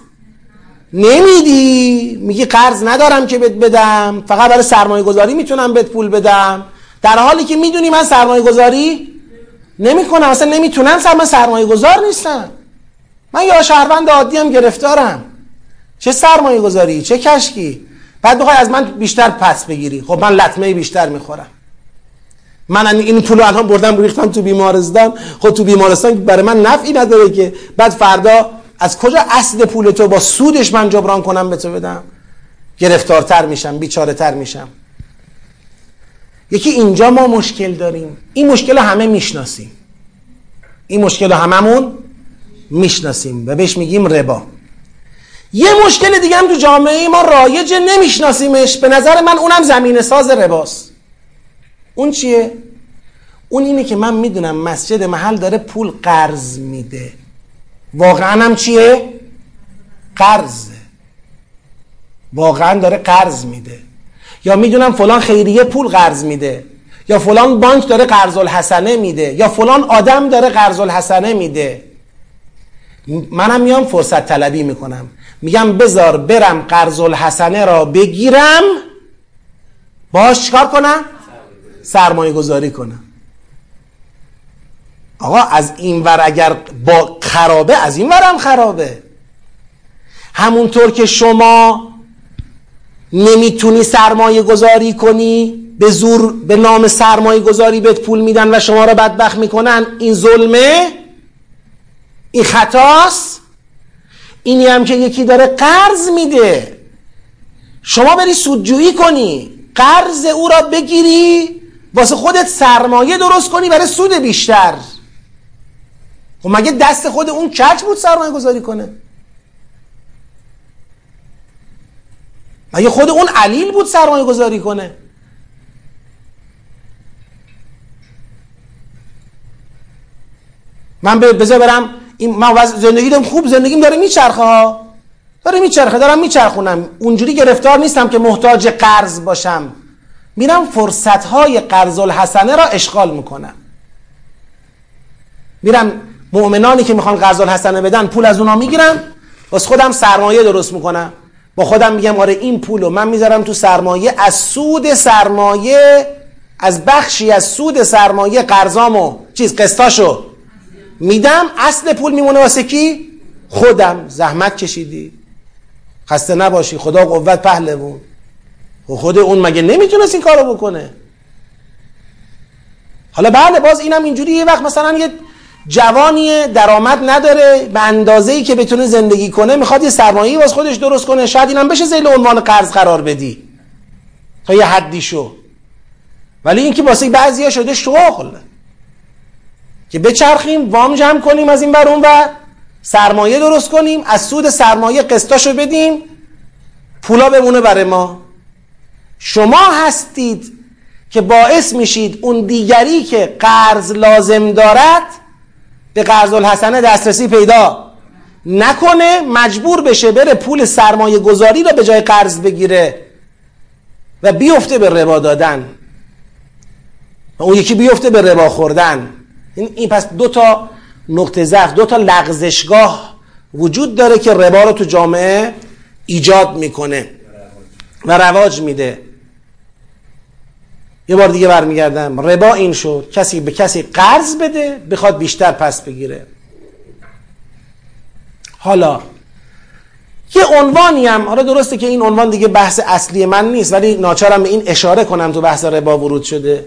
نمیدی؟ میگی قرض ندارم که بهت بدم. فقط برای سرمایه گذاری می‌تونم بهت پول بدم. در حالی که می‌دونی من سرمایه گذاری نمی‌کنم. اصلا نمی‌تونم سر من سرمایه گذار نیستم. من یا شهروند عادی هم گرفتارم. چه سرمایه گذاری چه کشکی؟ بعد بخوای از من بیشتر پس بگیری. خب من لطمه بیشتر می‌خورم. من این پول الان بردم ریختم تو بیمارستان. خب تو بیمارستان برای من نفعی نداره که. بعد فردا از کجا اصل پول تو با سودش من جبران کنم به تو بدم؟ گرفتارتر میشم بیچاره تر میشم. یکی اینجا ما مشکل داریم. این مشکل همه می‌شناسیم. این مشکل هممون می‌شناسیم. و بهش میگیم ربا. یه مشکل دیگه هم تو جامعه ما رایج نمیشناسیمش. به نظر من اونم زمین ساز رباست. اون چیه؟ اون اینه که من می‌دونم مسجد محل داره پول قرض میده. واقعا هم چیه؟ قرضه. واقعا داره قرض میده. یا می‌دونم فلان خیریه پول قرض میده. یا فلان بانک داره قرض الحسنه میده. یا فلان آدم داره قرض الحسنه میده. منم میام فرصت طلبی می‌کنم. میگم بذار برم قرض الحسنه را بگیرم. باش چیکار کنم؟ سرمایه گذاری کنم. آقا از این ور اگر با خرابه از این ورم خرابه. همونطور که شما نمی‌تونی سرمایه گذاری کنی به زور به نام سرمایه گذاری بهت پول میدن و شما را بدبخت می‌کنن این ظلمه این خطاست اینی هم که یکی داره قرض میده. شما بری سودجویی کنی قرض او را بگیری. واسه خودت سرمایه درست کنی برای سود بیشتر. خب مگه دست خود اون کچ بود سرمایه گذاری کنه؟ مگه خود اون علیل بود سرمایه گذاری کنه؟ من بذار برم. این من زندگی دارم خوب زندگیم داره میچرخه ها. داره میچرخه دارم میچرخونم. اونجوری گرفتار نیستم که محتاج قرض باشم. میرم فرصت های قرض الحسنه را اشغال می‌کنم. میرم مؤمنانی که می‌خوان قرض الحسنه بدن پول از اونا می‌گیرم. واسه خودم سرمایه درست می‌کنم. با خودم میگم آره این پولو من می‌ذارم تو سرمایه. از سود سرمایه از بخشی از سود سرمایه قرضامو چیز قسطاشو میدم. اصل پول میمونه واسه کی؟ خودم. زحمت کشیدی. خسته نباشی. خدا قوت پهلوون خود اون مگه نمی‌تونست این کارو بکنه؟ حالا بله باز اینم اینجوری یه وقت مثلا یه جوانی درآمد نداره به اندازه ای که بتونه زندگی کنه می‌خواد یه سرمایه واس خودش درست کنه. شاید اینم بشه زیل عنوان قرض قرار بدی تا یه حدی شو ولی اینکه واسه بعضیا شده شغل که بچرخیم وام جمع کنیم از این بر اون و سرمایه درست کنیم از سود سرمایه قسطاشو بدیم پولا بمونه برای ما. شما هستید که باعث میشید اون دیگری که قرض لازم دارد به قرض الحسنه دسترسی پیدا نکنه مجبور بشه بره پول سرمایه گذاری را به جای قرض بگیره و بیفته به ربا دادن. و اون یکی بیفته به ربا خوردن. این, پس دو تا نقطه ضعف دو تا لغزشگاه وجود داره که ربا رو تو جامعه ایجاد می‌کنه و رواج میده. یه بار دیگه برمیگردم. ربا این شد. کسی به کسی قرض بده بخواد بیشتر پس بگیره. حالا یه عنوانی هم حالا درسته که این عنوان دیگه بحث اصلی من نیست ولی ناچارم به این اشاره کنم تو بحث ربا ورود شده.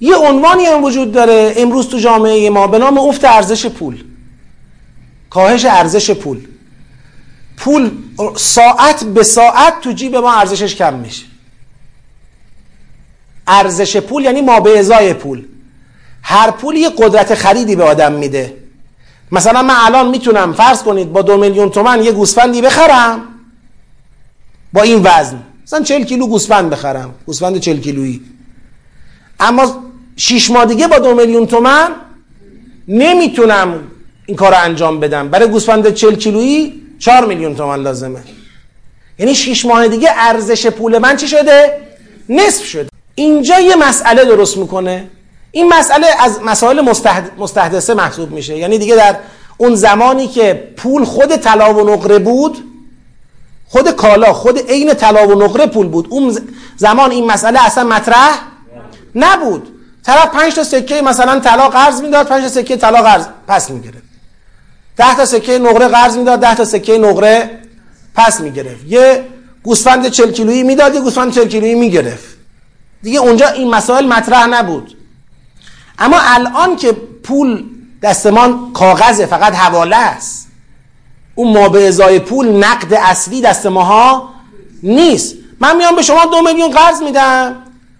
یه عنوانی هم وجود داره. امروز تو جامعه ما به نام افت ارزش پول. کاهش ارزش پول. پول ساعت به ساعت تو جیب ما ارزشش کم میشه. ارزش پول یعنی ما به ازای پول. هر پول یه قدرت خریدی به آدم میده. مثلا من الان می‌تونم فرض کنید با دو میلیون تومن یه گوسفندی بخرم. با این وزن. مثلا چل کیلو گوسفند بخرم. گوسفند چل کیلویی. اما شیش ماه دیگه با دو میلیون تومن نمی‌تونم این کار رو انجام بدم. برای گوسفند چل کیلویی چهار میلیون تومن لازمه. یعنی شیش ماه دیگه ارزش پول من چی شده؟ نصف شده. اینجا یه مسئله درست می‌کنه. این مسئله از مسائل مستحدثه محسوب میشه. یعنی دیگه در اون زمانی که پول خود طلا و نقره بود خود کالا خود عین طلا و نقره پول بود. اون زمان این مسئله اصلا مطرح نبود. طرف پنج تا سکه مثلا طلا قرض می‌داد پنج تا سکه طلا قرض پس می‌گرفت. ده تا سکه نقره قرض می‌داد ده تا سکه نقره پس می‌گرفت. یه گوسفند 40 کیلویی می‌داد یه گوسفند 40 کیلویی می‌گرفت. دیگه اونجا این مسائل مطرح نبود. اما الان که پول دستمان کاغذه فقط حواله است. اون ما به ازای پول نقد اصلی دست ماها نیست. من میام به شما دو میلیون قرض میدم.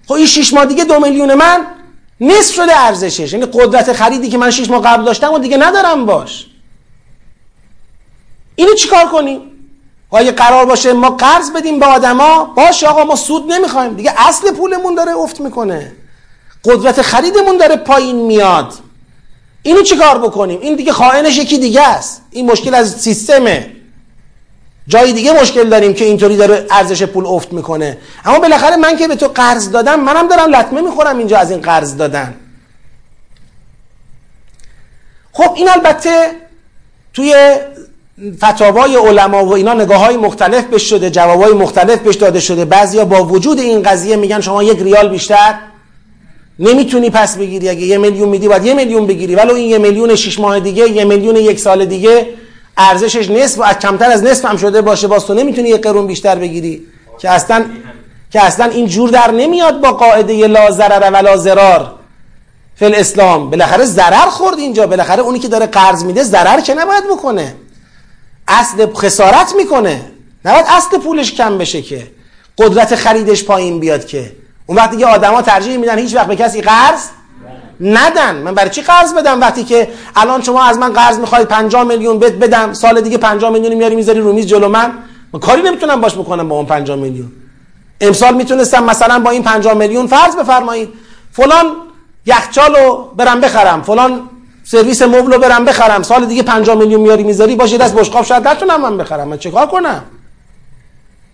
خب این شیش ماه دیگه دو میلیون من نصف شده ارزشش. یعنی قدرت خریدی که من شیش ماه قبل داشتم و دیگه ندارم باش. اینو چیکار کنیم؟ اگه قرار باشه ما قرض بدیم به آدما؟ باشه آقا ما سود نمی‌خوایم. دیگه اصل پولمون داره افت می‌کنه. قدرت خریدمون داره پایین میاد. اینو چیکار بکنیم؟ این دیگه خائنش یکی دیگه است. این مشکل از سیستمه. جای دیگه مشکل داریم که اینطوری داره ارزش پول افت می‌کنه. اما بالاخره من که به تو قرض دادم منم دارم لطمه می‌خورم اینجا از این قرض دادن. خب این البته توی فتاوای علما و اینا نگاه های مختلف بش شده جواب های مختلف بهش داده شده. بعضیا با وجود این قضیه میگن شما یک ریال بیشتر نمی‌تونی پس بگیری. اگه یه میلیون میدی باید یه میلیون بگیری. ولو این یه میلیون شش ماه دیگه یه میلیون یک سال دیگه ارزشش نصف و از کمتر از نصف هم شده باشه. باز تو نمی‌تونی یه قرون بیشتر بگیری. که اصلا که اصلا این جور در نمیاد با قاعده لا ضرر ولا ضرار فل اسلام بالاخره ضرر خورد اینجا. بالاخره اونی که داره قرض میده ضرر که نباید بکنه؟ اصل خسارت می‌کنه. نباید اصل پولش کم بشه که. قدرت خریدش پایین بیاد که. اون وقتی که آدما ترجیح میدن هیچ وقت به کسی قرض ندن. من برای چی قرض بدم وقتی که الان شما از من قرض می‌خواید 50 میلیون بد بدم سال دیگه 50 میلیون میاری می‌ذاری رو میز جلو من؟ من کاری نمی‌تونم باش بکنم با اون 50 میلیون. امسال می‌تونستم مثلا با این 50 میلیون فرض بفرمایید. فلان یخچالو برم بخرم. فلان سرویس مبل رو برم بخرم. سال دیگه 50 میلیون میاری می‌ذاری باشه دست بشقاب شاید نتونم من بخرم. من چیکار کنم؟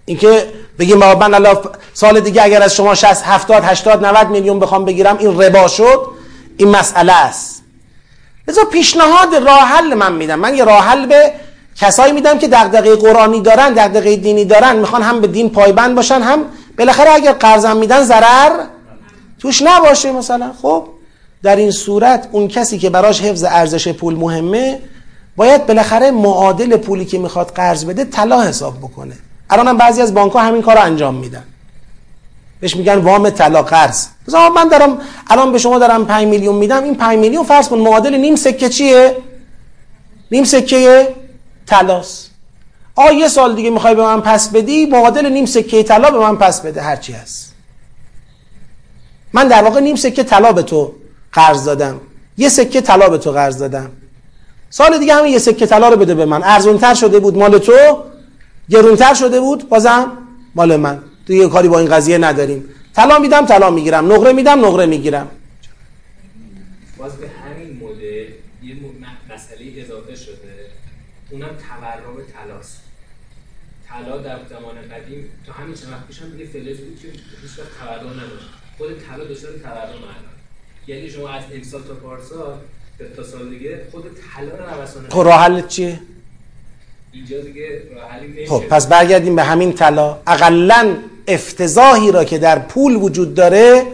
اینکه بگیم من الله سال دیگه اگر از شما 60 70 80 90 میلیون بخوام بگیرم این ربا شد این مسئله است. لذا پیشنهاد راه حل من میدم. من یه راه حل به کسایی میدم که دغدغه قرآنی دارن دغدغه دینی دارن می‌خوان هم به دین پایبند باشن هم بالاخره اگر قرضم میدن ضرر. توش نباشه مثلا. خب؟ در این صورت اون کسی که براش حفظ ارزش پول مهمه باید بالاخره معادل پولی که می‌خواد قرض بده طلا حساب بکنه. الان هم بعضی از بانک ها همین کار انجام میدن. بهش میگن وام طلا قرض. مثلا من دارم الان به شما دارم 5 میلیون میدم این 5 میلیون فرض کن معادل نیم سکه چیه؟ نیم سکه طلاست. آ یه سال دیگه می‌خوای به من پس بدی معادل نیم سکه طلا به من پس بده هرچی هست. من در واقع نیم سکه طلا به تو قرض دادم. یه سکه طلا به تو قرض دادم. سال دیگه همین یه سکه طلا رو بده به من. ارزونتر شده بود مال تو؟ گرونتر شده بود؟ بازم مال من. دیگه کاری با این قضیه نداریم. طلا میدم طلا می‌گیرم. نقره میدم نقره می‌گیرم. باز به همین مدل یه مسئله اضافه شده. اونم تورم طلاست. طلا در زمان قدیم تا همین چند وقت پیشم دیگه فلز بود که هیچ وقت تورم نداشت خود طلا دچار تورم یعنی شما از امسال تا پارسال تا سال دیگه خود طلا رو نوسان خب راه حل چیه؟ اینجا دیگه راه حلی خب پس برگردیم به همین طلا. اقلا افتضاحی را که در پول وجود داره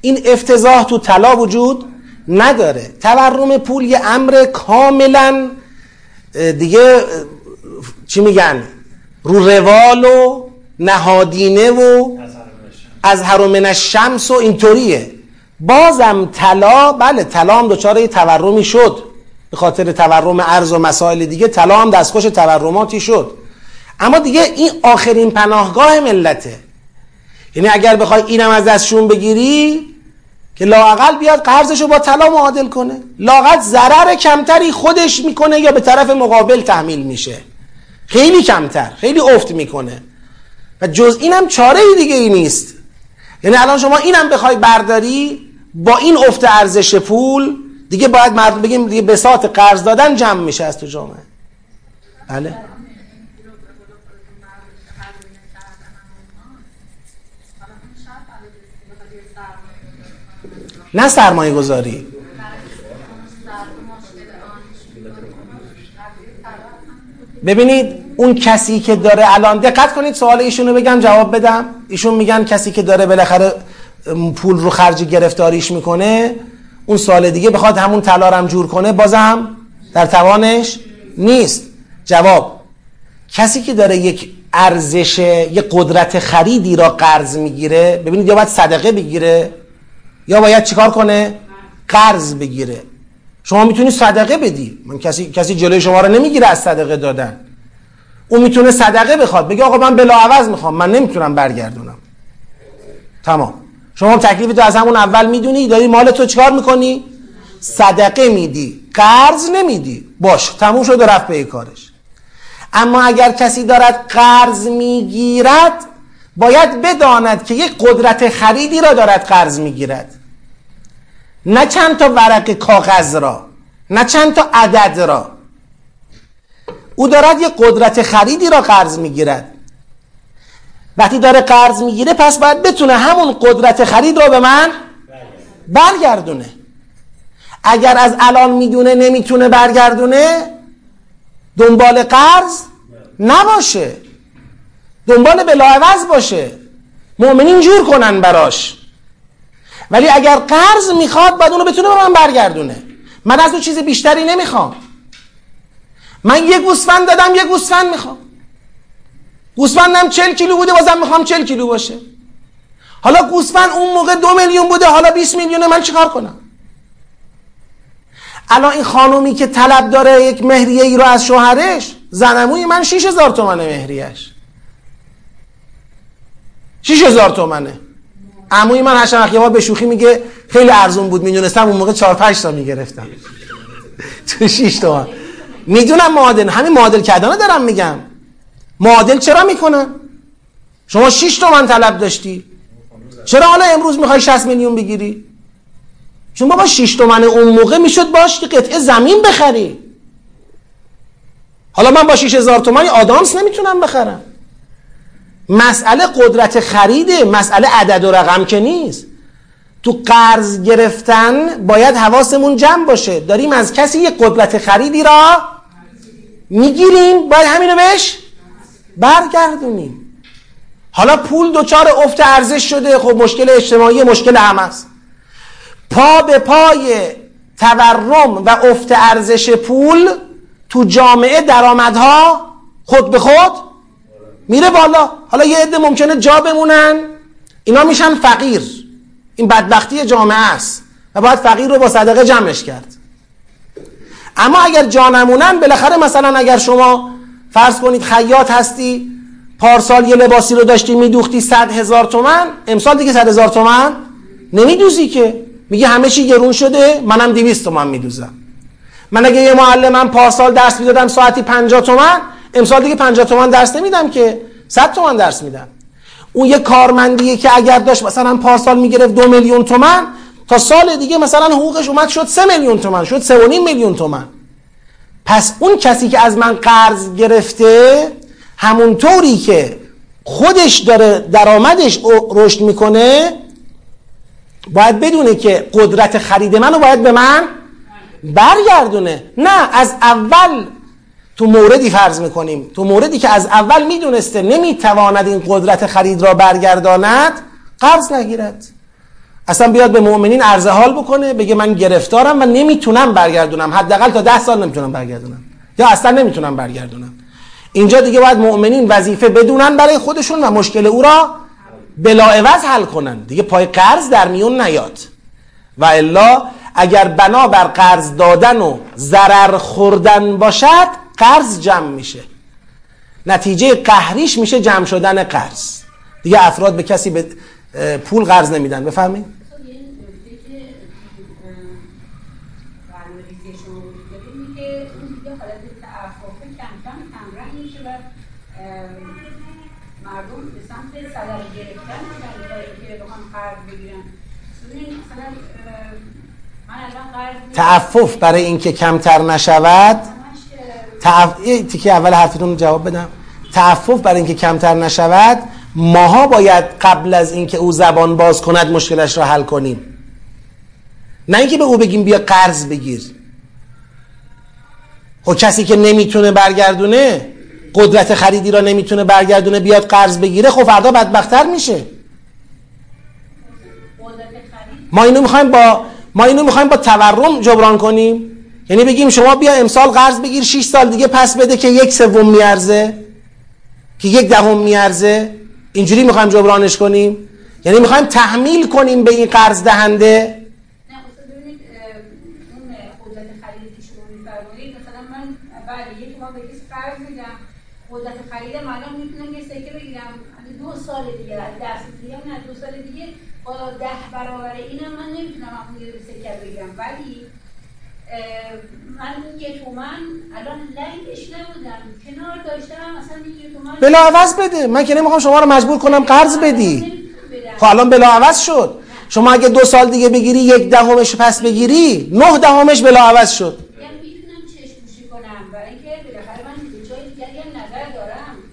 این افتضاح تو طلا وجود نداره. تورم پول یه امر کاملا دیگه چی میگن؟ رو روال و نهادینه و از هر الشمس و اینطوریه. بازم طلا بله طلا هم دچار یه تورمی شد. به خاطر تورم ارز و مسائل دیگه طلا هم دستخوش تورماتی شد. اما دیگه این آخرین پناهگاه ملته. یعنی اگر بخوای اینم از دستشون بگیری که لاقل بیاد قرضشو با طلا معادل کنه. لاقل ضرر کمتری خودش می‌کنه یا به طرف مقابل تحمیل میشه. خیلی کمتر خیلی افت می‌کنه. و جز اینم چاره دیگه ای نیست. یعنی الان شما اینم بخوای برداری با این افت ارزش پول دیگه باید مردم بگیم دیگه بساط قرض دادن جمع میشه از تو جامعه. بله. نه سرمایه گذاری ببینید اون کسی که داره الان دقت کنید سوال ایشونو بگم جواب بدم. ایشون میگن کسی که داره بالاخره پول رو خرج گرفتاریش می‌کنه اون سال دیگه بخواد همون طلا جور کنه بازم در توانش نیست. جواب کسی که داره یک ارزش یک قدرت خریدی را قرض می‌گیره ببینید یا باید صدقه بگیره یا باید چیکار کنه؟ قرض بگیره. شما می‌تونی صدقه بدی. من کسی کسی جلوی شما رو نمی‌گیره از صدقه دادن. اون می‌تونه صدقه بخواد. بگه آقا من بلا عوض می‌خوام. من نمی‌تونم برگردونم. تمام. شما تکلیف تو از همون اول می‌دونی؟ داری مال تو چیکار می‌کنی؟ صدقه میدی. قرض نمیدی. باش تموم شده رفت به کارش. اما اگر کسی دارد قرض می‌گیرد باید بداند که یک قدرت خریدی را دارد قرض می‌گیرد. نه چند تا ورق کاغذ را نه چند تا عدد را. او دارد یه قدرت خریدی را قرض می‌گیرد. وقتی داره قرض می‌گیره پس باید بتونه همون قدرت خرید را به من برگردونه. اگر از الان می‌دونه نمی‌تونه برگردونه دنبال قرض نباشه. دنبال بلاعوض باشه. مؤمنین جور کنن براش. ولی اگر قرض می‌خواد باید اونو بتونه به من برگردونه. من از اون چیز بیشتری نمی‌خوام. من یه گوسفند دادم یه گوسفند می‌خوام. گوسفندم چل کیلو بوده بازم می‌خوام چل کیلو باشه. حالا گوسفند اون موقع دو میلیون بوده حالا 20 میلیونه من چیکار کنم؟ الان این خانومی که طلب داره یک مهریه ای رو از شوهرش زنموی من 6000 تومنه مهریهش 6000 تومنه. عموی من هشم یه به شوخی میگه خیلی ارزون بود می‌دونستم اون موقع 4 5 تا می‌گرفتم. تو 6 تومن. می‌دونم معادل همین معادل کردن دارم میگم. معادل چرا می‌کنن؟ شما 6 تومن طلب داشتی. چرا حالا امروز می‌خوای 60 میلیون بگیری؟ چون بابا 6 تومن اون موقع می‌شد باش که قطعه زمین بخری. حالا من با 6000 تومن آدامس نمی‌تونم بخرم. مسئله قدرت خریده مسئله عدد و رقم که نیست. تو قرض گرفتن باید حواسمون جمع باشه. داریم از کسی یه قدرت خریدی را می‌گیریم. باید همینو بهش برگردونیم. حالا پول دوچار افت ارزش شده. خب مشکل اجتماعی مشکل هم است. پا به پای تورم و افت ارزش پول تو جامعه درآمدها خود به خود میره بالا. حالا یه عده ممکنه جا بمونن. اینا میشن فقیر. این بدبختی جامعه است و باید فقیر رو با صدقه جمعش کرد. اما اگر جا نمونن بالاخره مثلا اگر شما فرض کنید خیاط هستی پارسال یه لباسی رو داشتی میدوختی صد هزار تومن. امسال دیگه صد هزار تومن؟ نمیدوزی که. میگه همه چی گرون شده منم دیویست تومن میدوزم. من اگه یه معلمم پارسال درس می‌دادم ساعتی پنجاه تومن امسال دیگه 50 تومن درس نمیدم که. 100 تومن درس میدم. اون یه کارمندیه که اگر داشت مثلا پارسال می‌گرفت دو میلیون تومن تا سال دیگه مثلا حقوقش اومد شد سه میلیون تومن شد سه و نیم میلیون تومن. پس اون کسی که از من قرض گرفته همونطوری که خودش داره درآمدش رشد می‌کنه باید بدونه که قدرت خرید منو باید به من برگردونه. نه از اول تو موردی فرض می‌کنیم. تو موردی که از اول می‌دونسته نمی‌تواند این قدرت خرید را برگرداند قرض نگیرد. اصلا بیاد به مؤمنین عرض حال بکنه بگه من گرفتارم و نمی‌تونم برگردونم. حداقل تا ده سال نمی‌تونم برگردونم. یا اصلا نمی‌تونم برگردونم. اینجا دیگه باید مؤمنین وظیفه بدونن برای خودشون و مشکل او را بلا عوض حل کنن. دیگه پای قرض در میون نیاد. و الا اگر بنا بر قرض دادن و ضرر خوردن باشد قرض جمع میشه. نتیجه قهریش میشه جمع شدن قرض. دیگه افراد به کسی به پول قرض نمیدن. بفهمین مردم به سمت صدر گرفتن که بخوان قرض بگیرن من الان قرض تعفف برای اینکه کمتر نشود تعف... تیکه اول حرفتون جواب بدم. تعفف برای اینکه کمتر نشود ماها باید قبل از اینکه او زبان باز کند مشکلش را حل کنیم. نه اینکه به او بگیم بیا قرض بگیر. خب کسی که نمی‌تونه برگردونه قدرت خریدی را نمی‌تونه برگردونه بیاد قرض بگیره خب فردا بدبختتر میشه. ما اینو می‌خوایم با ما اینو می‌خوایم با تورم جبران کنیم. یعنی بگیم شما بیا امسال قرض بگیر 6 سال دیگه پس بده که یک سوم میارزه. که یک دهم میارزه. اینجوری می‌خوایم جبرانش کنیم. یعنی می‌خوایم تحمیل کنیم به این قرض دهنده. قدرت خریدم الان می‌تونم یه سکه بگیرم. دو سال دیگه دست دیگه نه دو سال دیگه با ده برابر اینم من نمی‌تونم اون سکه بگیرم ولی من یه تومن الان لنگش نبودم. کنار داشتم اصلا یه تومن بلا عوض بده. من که نمی‌خوام شما رو مجبور کنم قرض بدی. خب الان بلا عوض شد. شما اگه دو سال دیگه بگیری یک دهمش پس بگیری نه دهمش بلا عوض شد.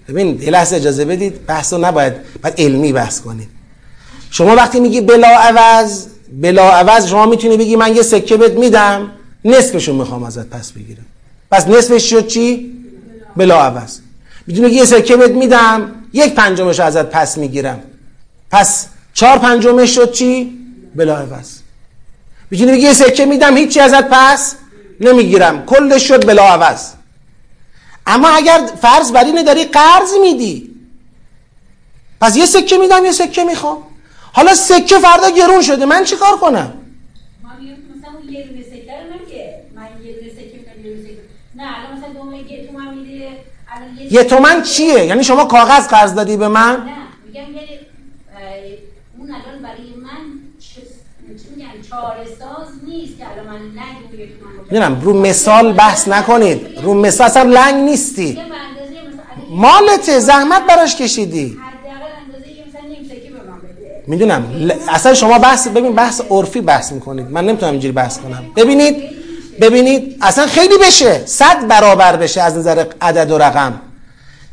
ببینید یه لحظه اجازه بدید. بحث رو نباید باید علمی بحث کنید شما وقتی میگی بلا عوض بلا عوض شما می‌تونی بگی من یه سکه بهت میدم نصفشو می‌خوام ازت پس بگیرم. پس نصفش شد چی؟ بلا عوض می‌تونی یه سکه بهت میدم یک پنجمش ازت پس می‌گیرم. پس چهار پنجمش شد چی؟ بلا عوض می‌تونی بگی یه سکه میدم هیچی ازت پس نمی‌گیرم. کلش شد بلا عوض اما اگر فرض بر اینه داری قرض میدی. پس یه سکه میدم یه سکه می‌خوام. حالا سکه فردا گرون شده من چیکار کنم؟ یه تومن چیه؟ یعنی شما کاغذ قرض دادی به من؟ نه میگم یه اه، اون الان برای من نیست که الان من لنگ رو مثال بحث نکنید. رو مثال اصلا لنگ نیستی. مالته زحمت براش کشیدی حداقل اندازه یه مثلا نیم سکه به من بده می‌دونم اصلا شما بحث ببین بحث عرفی بحث می‌کنید. من نمی‌تونم اینجوری بحث کنم. ببینید ببینید اصلا خیلی بشه. صد برابر بشه از نظر عدد و رقم.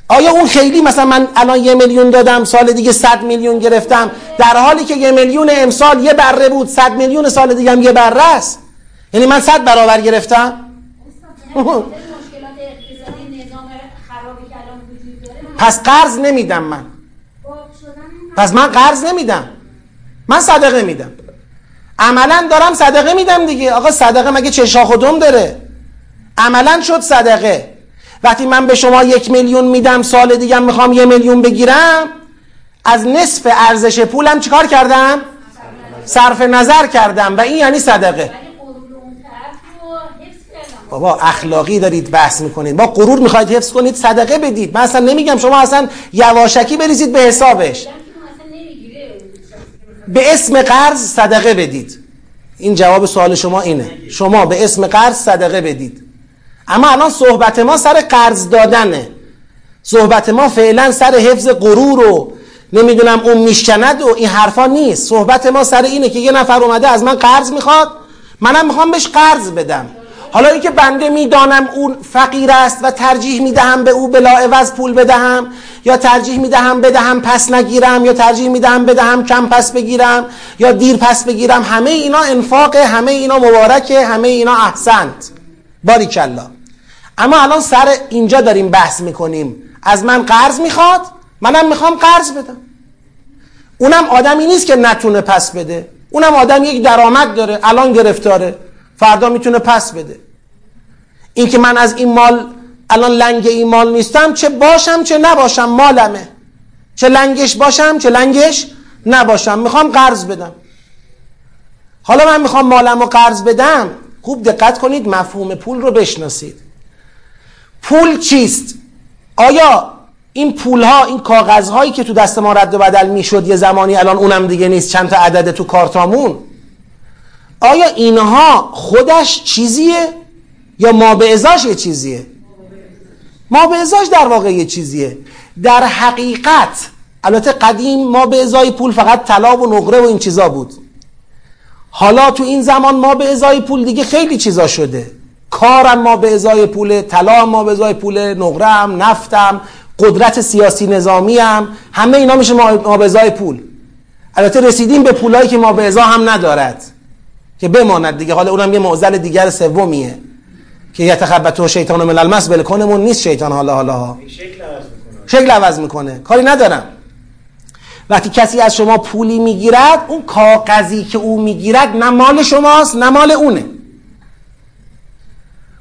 آیا اون خیلی؟ مثلا من الان یه میلیون دادم سال دیگه صد میلیون گرفتم. در حالی که یه میلیون امسال یه بره بود صد میلیون سال دیگه هم یه بره است. یعنی من صد برابر گرفتم؟ پس قرض نمیدم من. پس من قرض نمیدم. من صدقه میدم. عملا دارم صدقه میدم دیگه. آقا صدقه مگه چه شاخ و دم داره؟ عملا شد صدقه. وقتی من به شما یک میلیون میدم سال دیگه می‌خوام یه میلیون بگیرم از نصف ارزش پولم چیکار کردم؟ صرف نظر کردم و این یعنی صدقه. بابا اخلاقی دارید بحث می‌کنید. با غرور می‌خواید حفظ کنید صدقه بدید. من اصلا نمیگم شما اصلا یواشکی بریزید به حسابش دیدم که اون اصلا نمی‌گیره اون شخصی که به اسم قرض صدقه بدید. این جواب سوال شما اینه. شما به اسم قرض صدقه بدید. اما الان صحبت ما سر قرض دادنه. صحبت ما فعلا سر حفظ غرور و نمی‌دونم اون میشکند و این حرفا نیست. صحبت ما سر اینه که یه نفر اومده از من قرض می‌خواد. منم می‌خوام بهش قرض بدم. حالا اینکه بنده می‌دانم اون فقیر است و ترجیح می‌دهم به او بلا عوض پول بدهم. یا ترجیح می‌دهم بدهم پس نگیرم یا ترجیح می‌دهم بدهم کم پس بگیرم یا دیر پس بگیرم همه اینا انفاق همه اینا مبارکه همه اینا احسنت. باریکلا. اما الان سر اینجا داریم بحث می‌کنیم. از من قرض می‌خواد؟ منم می‌خوام قرض بدم. اونم آدمی نیست که نتونه پس بده. اونم آدم یک درآمد داره الان گرفتاره. فردا می‌تونه پس بده. این که من از این مال الان لنگ این مال نیستم چه باشم چه نباشم مالمه. چه لنگش باشم چه لنگش نباشم. می‌خوام قرض بدم. حالا من می‌خوام مالم رو قرض بدم. خوب دقت کنید مفهوم پول رو بشناسید. پول چیست؟ آیا این پول ها این کاغذ هایی که تو دست ما رد و بدل می‌شد یه زمانی الان اونم دیگه نیست چند تا عدد تو کارتامون؟ آیا اینها خودش چیزیه یا ما به ازاش یه چیزیه؟ ما به ازاش در واقع یه چیزیه. در حقیقت البته قدیم ما به ازای پول فقط طلا و نقره و این چیزا بود. حالا تو این زمان ما به ازای پول دیگه خیلی چیزا شده. کارم ما به ازای پول طلا ما به ازای پول نقره هم نفتم قدرت سیاسی نظامی هم همه اینا میشه ما به ازای پول. البته رسیدیم به پولایی که ما به ازا هم ندارد که بماند دیگه. حالا اونم یه معضل دیگر سومیه. که یتخبطه شیطان من المس بلکنمون نیست شیطان حالا حالا ها. شکل عوض می‌کنه. شکل عوض می‌کنه. کاری ندارم. وقتی کسی از شما پولی می‌گیرد اون کاغذی که او می‌گیرد نه مال شماست نه مال اونه.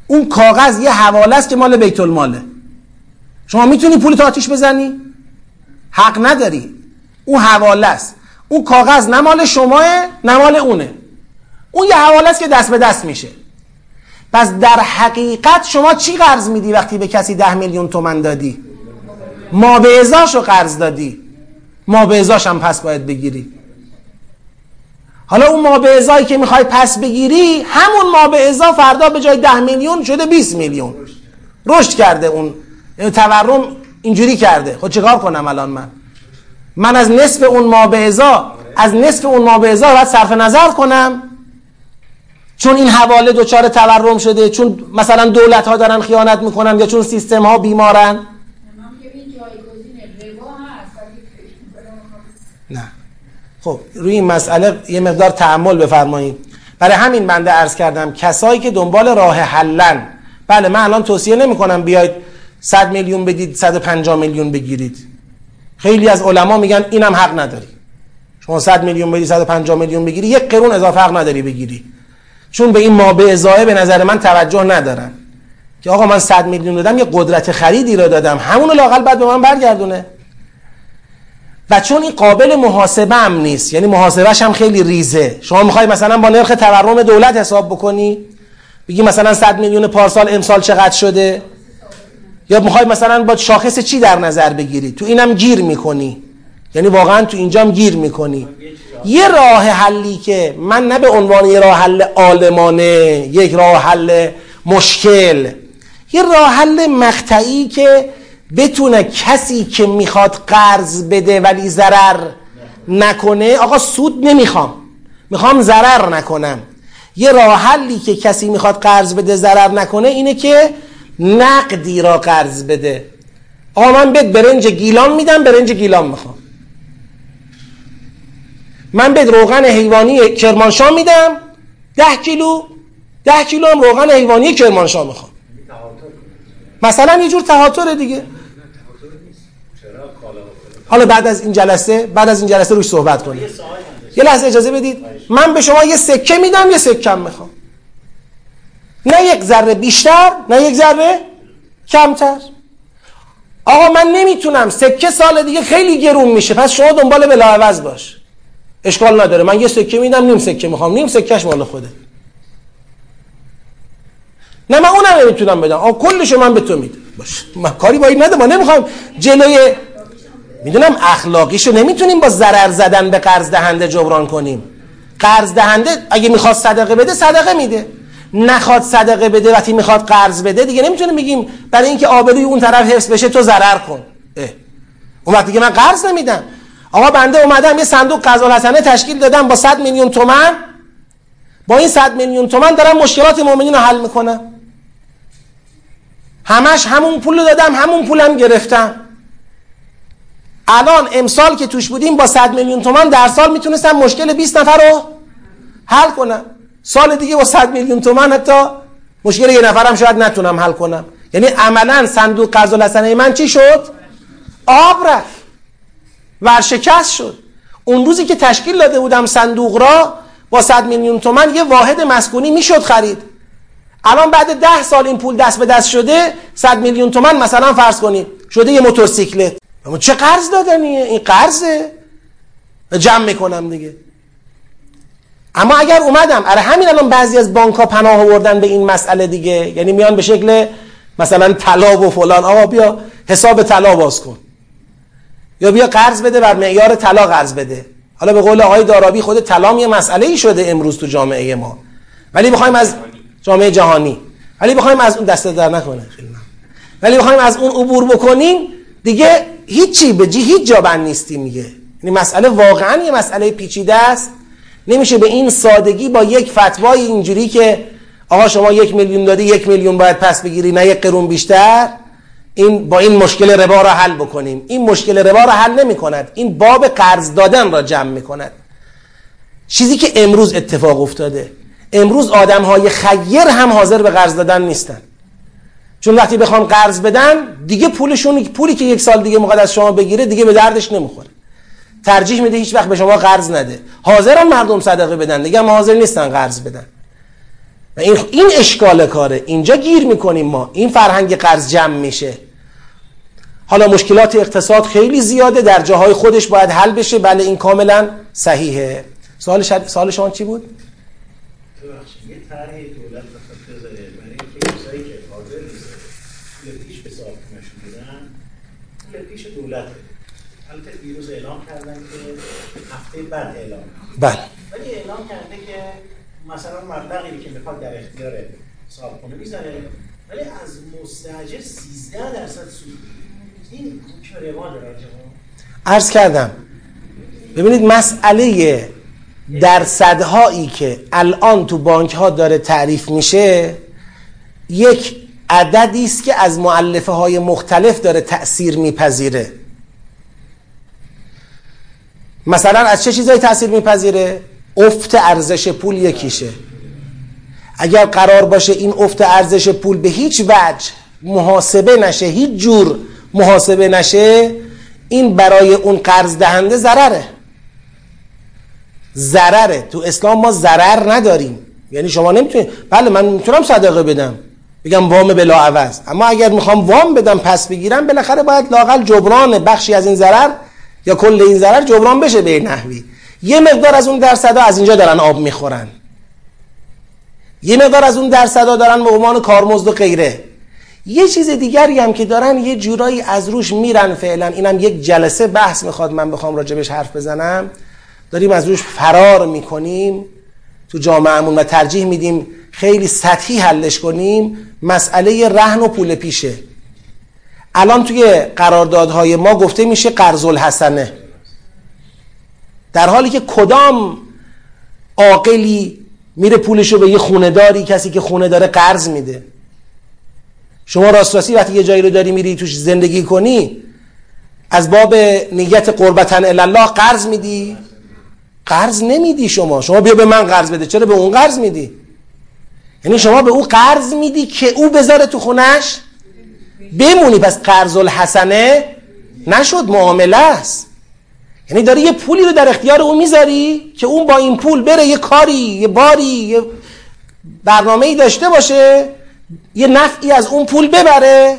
اون کاغذ یه حواله است که مال بیت الماله شما می‌تونی پول آتیش بزنی؟ حق نداری. اون حواله است. اون کاغذ نه مال شماه نه مال اونه. اون یه حواله است که دست به دست میشه. پس در حقیقت شما چی قرض میدی وقتی به کسی ده میلیون تومن دادی؟ ما به ازاشو قرض دادی. ما به ازاش هم پس باید بگیری. حالا اون ما به ازایی که می‌خوای پس بگیری همون ما به ازا فردا به جای ده میلیون شده 20 میلیون. رشد کرده اون. یعنی تورم اینجوری کرده. خود چیکار کنم الان من؟ من از نصف اون ما به ازا از نصف اون ما به ازا باید صرف نظر کنم. چون این حواله دچار تورم شده چون مثلا دولت ها دارن خیانت می‌کنن یا چون سیستم ها بیمارن. نه. خب روی این مسئله یه مقدار تعمل بفرمایید. برای همین بنده ارز کردم کسایی که دنبال راه حلن بله من الان توصیه نمی‌کنم بیاید 100 میلیون بدید 150 میلیون بگیرید. خیلی از علما میگن اینم حق نداری. شما 100 میلیون بدی 150 میلیون بگیری یک قرون اضافه حق نداری بگیری. چون به این ما به ازایه به نظر من توجه ندارن. که آقا من 100 میلیون دادم یه قدرت خریدی رو دادم. همون لاقل بعد به من برگردونه. و چون این قابل محاسبه هم نیست یعنی محاسبهش هم خیلی ریزه. شما می‌خوای مثلا با نرخ تورم دولت حساب بکنی بگی مثلا 100 میلیون پارسال امسال چقدر شده؟ یا می‌خوای مثلا با شاخص چی در نظر بگیری؟ تو اینم گیر می‌کنی. یعنی واقعا تو اینجام گیر می‌کنی. یه راه حلی که من نه به عنوان یه راه حل عالمانه یک راه حل مشکل یه راه حل مقطعی که بتونه کسی که می‌خواد قرض بده ولی ضرر نکنه آقا سود نمی‌خوام می‌خوام ضرر نکنم. یه راه حلی که کسی می‌خواد قرض بده ضرر نکنه اینه که نقدی را قرض بده. آقا من بهت برنج گیلان میدم برنج گیلان می‌خوام. من بهت روغن حیوانی کرمانشاه میدم. ده کیلو ده کیلو هم روغن حیوانی کرمانشاه می‌خوام. مثلا یه جور تهاتر دیگه. حالا بعد از این جلسه بعد از این جلسه روش صحبت کنیم. یه لحظه اجازه بدید. من به شما یه سکه میدم یه سکم می‌خوام. نه یک ذره بیشتر نه یک ذره کمتر. آقا من نمی‌تونم. سکه سال دیگه خیلی گرون میشه. پس شما دنبال بلاعوض باش. اشکال نداره. من یه سکه میدم نیم سکه می‌خوام. نیم سکهش مال خوده نه من اونم نمی‌تونم بدم. آقا کلشو من به تو میدم. باش. من کاری با این نده ما نمی‌خوام جلوی می‌دونم اخلاقیشو نمی‌تونیم با ضرر زدن به قرض دهنده جبران کنیم. قرض دهنده اگه می‌خواد صدقه بده صدقه میده. نخواد صدقه بده وقتی می‌خواد قرض بده دیگه نمی‌تونیم بگیم برای اینکه آبروی اون طرف حفظ بشه تو ضرر کن. اه. اون وقتی که من قرض نمیدم. آقا بنده اومدم یه صندوق قضا الحسنه تشکیل دادم با 100 میلیون تومن. با این 100 میلیون تومن دارم مشکلات مؤمنین رو حل می‌کنم. همش همون پول دادم همون پولم گرفتم. الان امسال که توش بودیم با 100 میلیون تومن در سال می‌تونستم مشکل 20 نفر رو حل کنم. سال دیگه با 100 میلیون تومن حتی مشکل یه نفرم شاید نتونم حل کنم. یعنی عملا صندوق قرض الحسنه من چی شد؟ آب رفت. ورشکست شد. اون روزی که تشکیل داده بودم صندوق را با 100 میلیون تومن یه واحد مسکونی می‌شد خرید. الان بعد ده سال این پول دست به دست شده 100 میلیون تومن مثلا فرض کنید شده یه موتورسیکلت. اما چه قرض دادنیه این قرضه؟ جمع می‌کنم دیگه. اما اگر اومدم اره همین الان بعضی از بانک ها پناه آوردن به این مسئله دیگه. یعنی میان به شکل مثلا طلا و فلان. آقا بیا حساب طلا باز کن. یا بیا قرض بده بر معیار طلا قرض بده. حالا به قول آقای دارابی خود طلا یه مسئله ای شده امروز تو جامعه ما. ولی بخوایم از جامعه جهانی. ولی بخوایم از اون دست در نکنه. ولی بخوایم از اون عبور بکنیم دیگه هیچی به جی هیچ جا بند نیستیم میگه یعنی مسئله واقعا یه مسئله پیچیده است. نمیشه به این سادگی با یک فتوای اینجوری که آقا شما یک میلیون دادی یک میلیون باید پس بگیری نه یک قرون بیشتر. این با این مشکل ربا را حل بکنیم. این مشکل ربا را حل نمی کند این باب قرض دادن را جمع می کند چیزی که امروز اتفاق افتاده. امروز آدم های خیر هم حاضر به قرض دادن نیستن. چون وقتی بخوان قرض بدن دیگه پولشون پولی که یک سال دیگه موقع از شما بگیره دیگه به دردش نمی‌خوره. ترجیح میده هیچ وقت به شما قرض نده. حاضرن مردم صدقه بدن. دیگه هم حاضر نیستن قرض بدن. و این این اشکال کاره. اینجا گیر می‌کنیم ما. این فرهنگ قرض جمع میشه. حالا مشکلات اقتصاد خیلی زیاده در جاهای خودش باید حل بشه. بله این کاملا صحیحه. سوال, شد... سوال شما چی بود؟ دولت البته دیروز اعلام کردن که هفته بعد اعلام. بله. ولی اعلام کرده که مثلا مبلغی که می‌خواد در اختیار صاحبخونه می‌ذاره ولی از مستاجر 13 درصد سود عرض کردم. ببینید مسئله درصدهایی که الان تو بانک ها داره تعریف میشه یک عددی است که از معلفه های مختلف داره تأثیر میپذیره. مثلا از چه چیزایی تاثیر میپذیره؟ افت ارزش پول یکیشه. اگر قرار باشه این افت ارزش پول به هیچ وجه محاسبه نشه هیچ جور محاسبه نشه این برای اون قرض دهنده ضرره. ضرره. تو اسلام ما ضرر نداریم. یعنی شما نمی‌تونید بله من می‌تونم صدقه بدم. بگم وام بلا عوض اما اگر می‌خوام وام بدم پس بگیرم بالاخره باید لاقل جبران بخشی از این ضرر یا کل این ضرر جبران بشه به نحوی. یه مقدار از اون درصدا از اینجا دارن آب می‌خورن. یه مقدار از اون درصدا دارن به عنوان کارمزد و غیره. یه چیز دیگری هم که دارن یه جورایی از روش میرن فعلا. اینم یک جلسه بحث می‌خواد من بخوام راجبش حرف بزنم. داریم از روش فرار می‌کنیم. تو جامعهمون و ترجیح میدیم خیلی سطحی حلش کنیم. مسئله رهن و پول پیشه. الان توی قراردادهای ما گفته میشه قرض الحسنه در حالی که کدام عاقلی میره پولشو به یه خونه داری کسی که خونه داره قرض میده. شما راست راستی وقتی یه جایی رو داری میری توش زندگی کنی از باب نیت قربتن الله قرض میدی؟ قرض نمیدی شما. شما بیا به من قرض بده. چرا به اون قرض میدی؟ یعنی شما به او قرض میدی که او بذاره تو خونش؟ بمونی. پس قرض الحسنه نشد معامله است. یعنی داری یه پولی رو در اختیار او می‌ذاری که اون با این پول بره یه کاری یه باری یه برنامه ای داشته باشه یه نفعی از اون پول ببره؟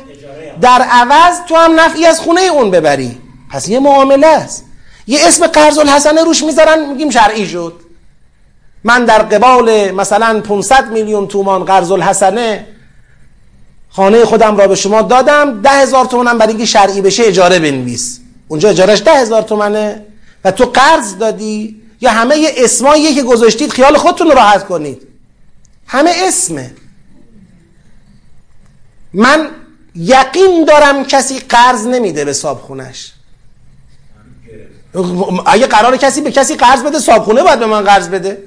در عوض تو هم نفعی از خونه اون ببری. پس یه معامله است. یه اسم قرض الحسنه روش می‌ذارن میگیم شرعی شد. من در قبال مثلا 500 میلیون تومان قرض الحسنه خانه خودم را به شما دادم ده هزار تومنم برای اینکه شرعی بشه اجاره بنویس. اونجا اجارش ده هزار تومنه. و تو قرض دادی یا همه اسمایی که گذاشتید خیال خودتون راحت کنید. همه اسمه. من یقین دارم کسی قرض نمیده به صابخونش اگه قرار کسی به کسی قرض بده صابخونه باید به من قرض بده.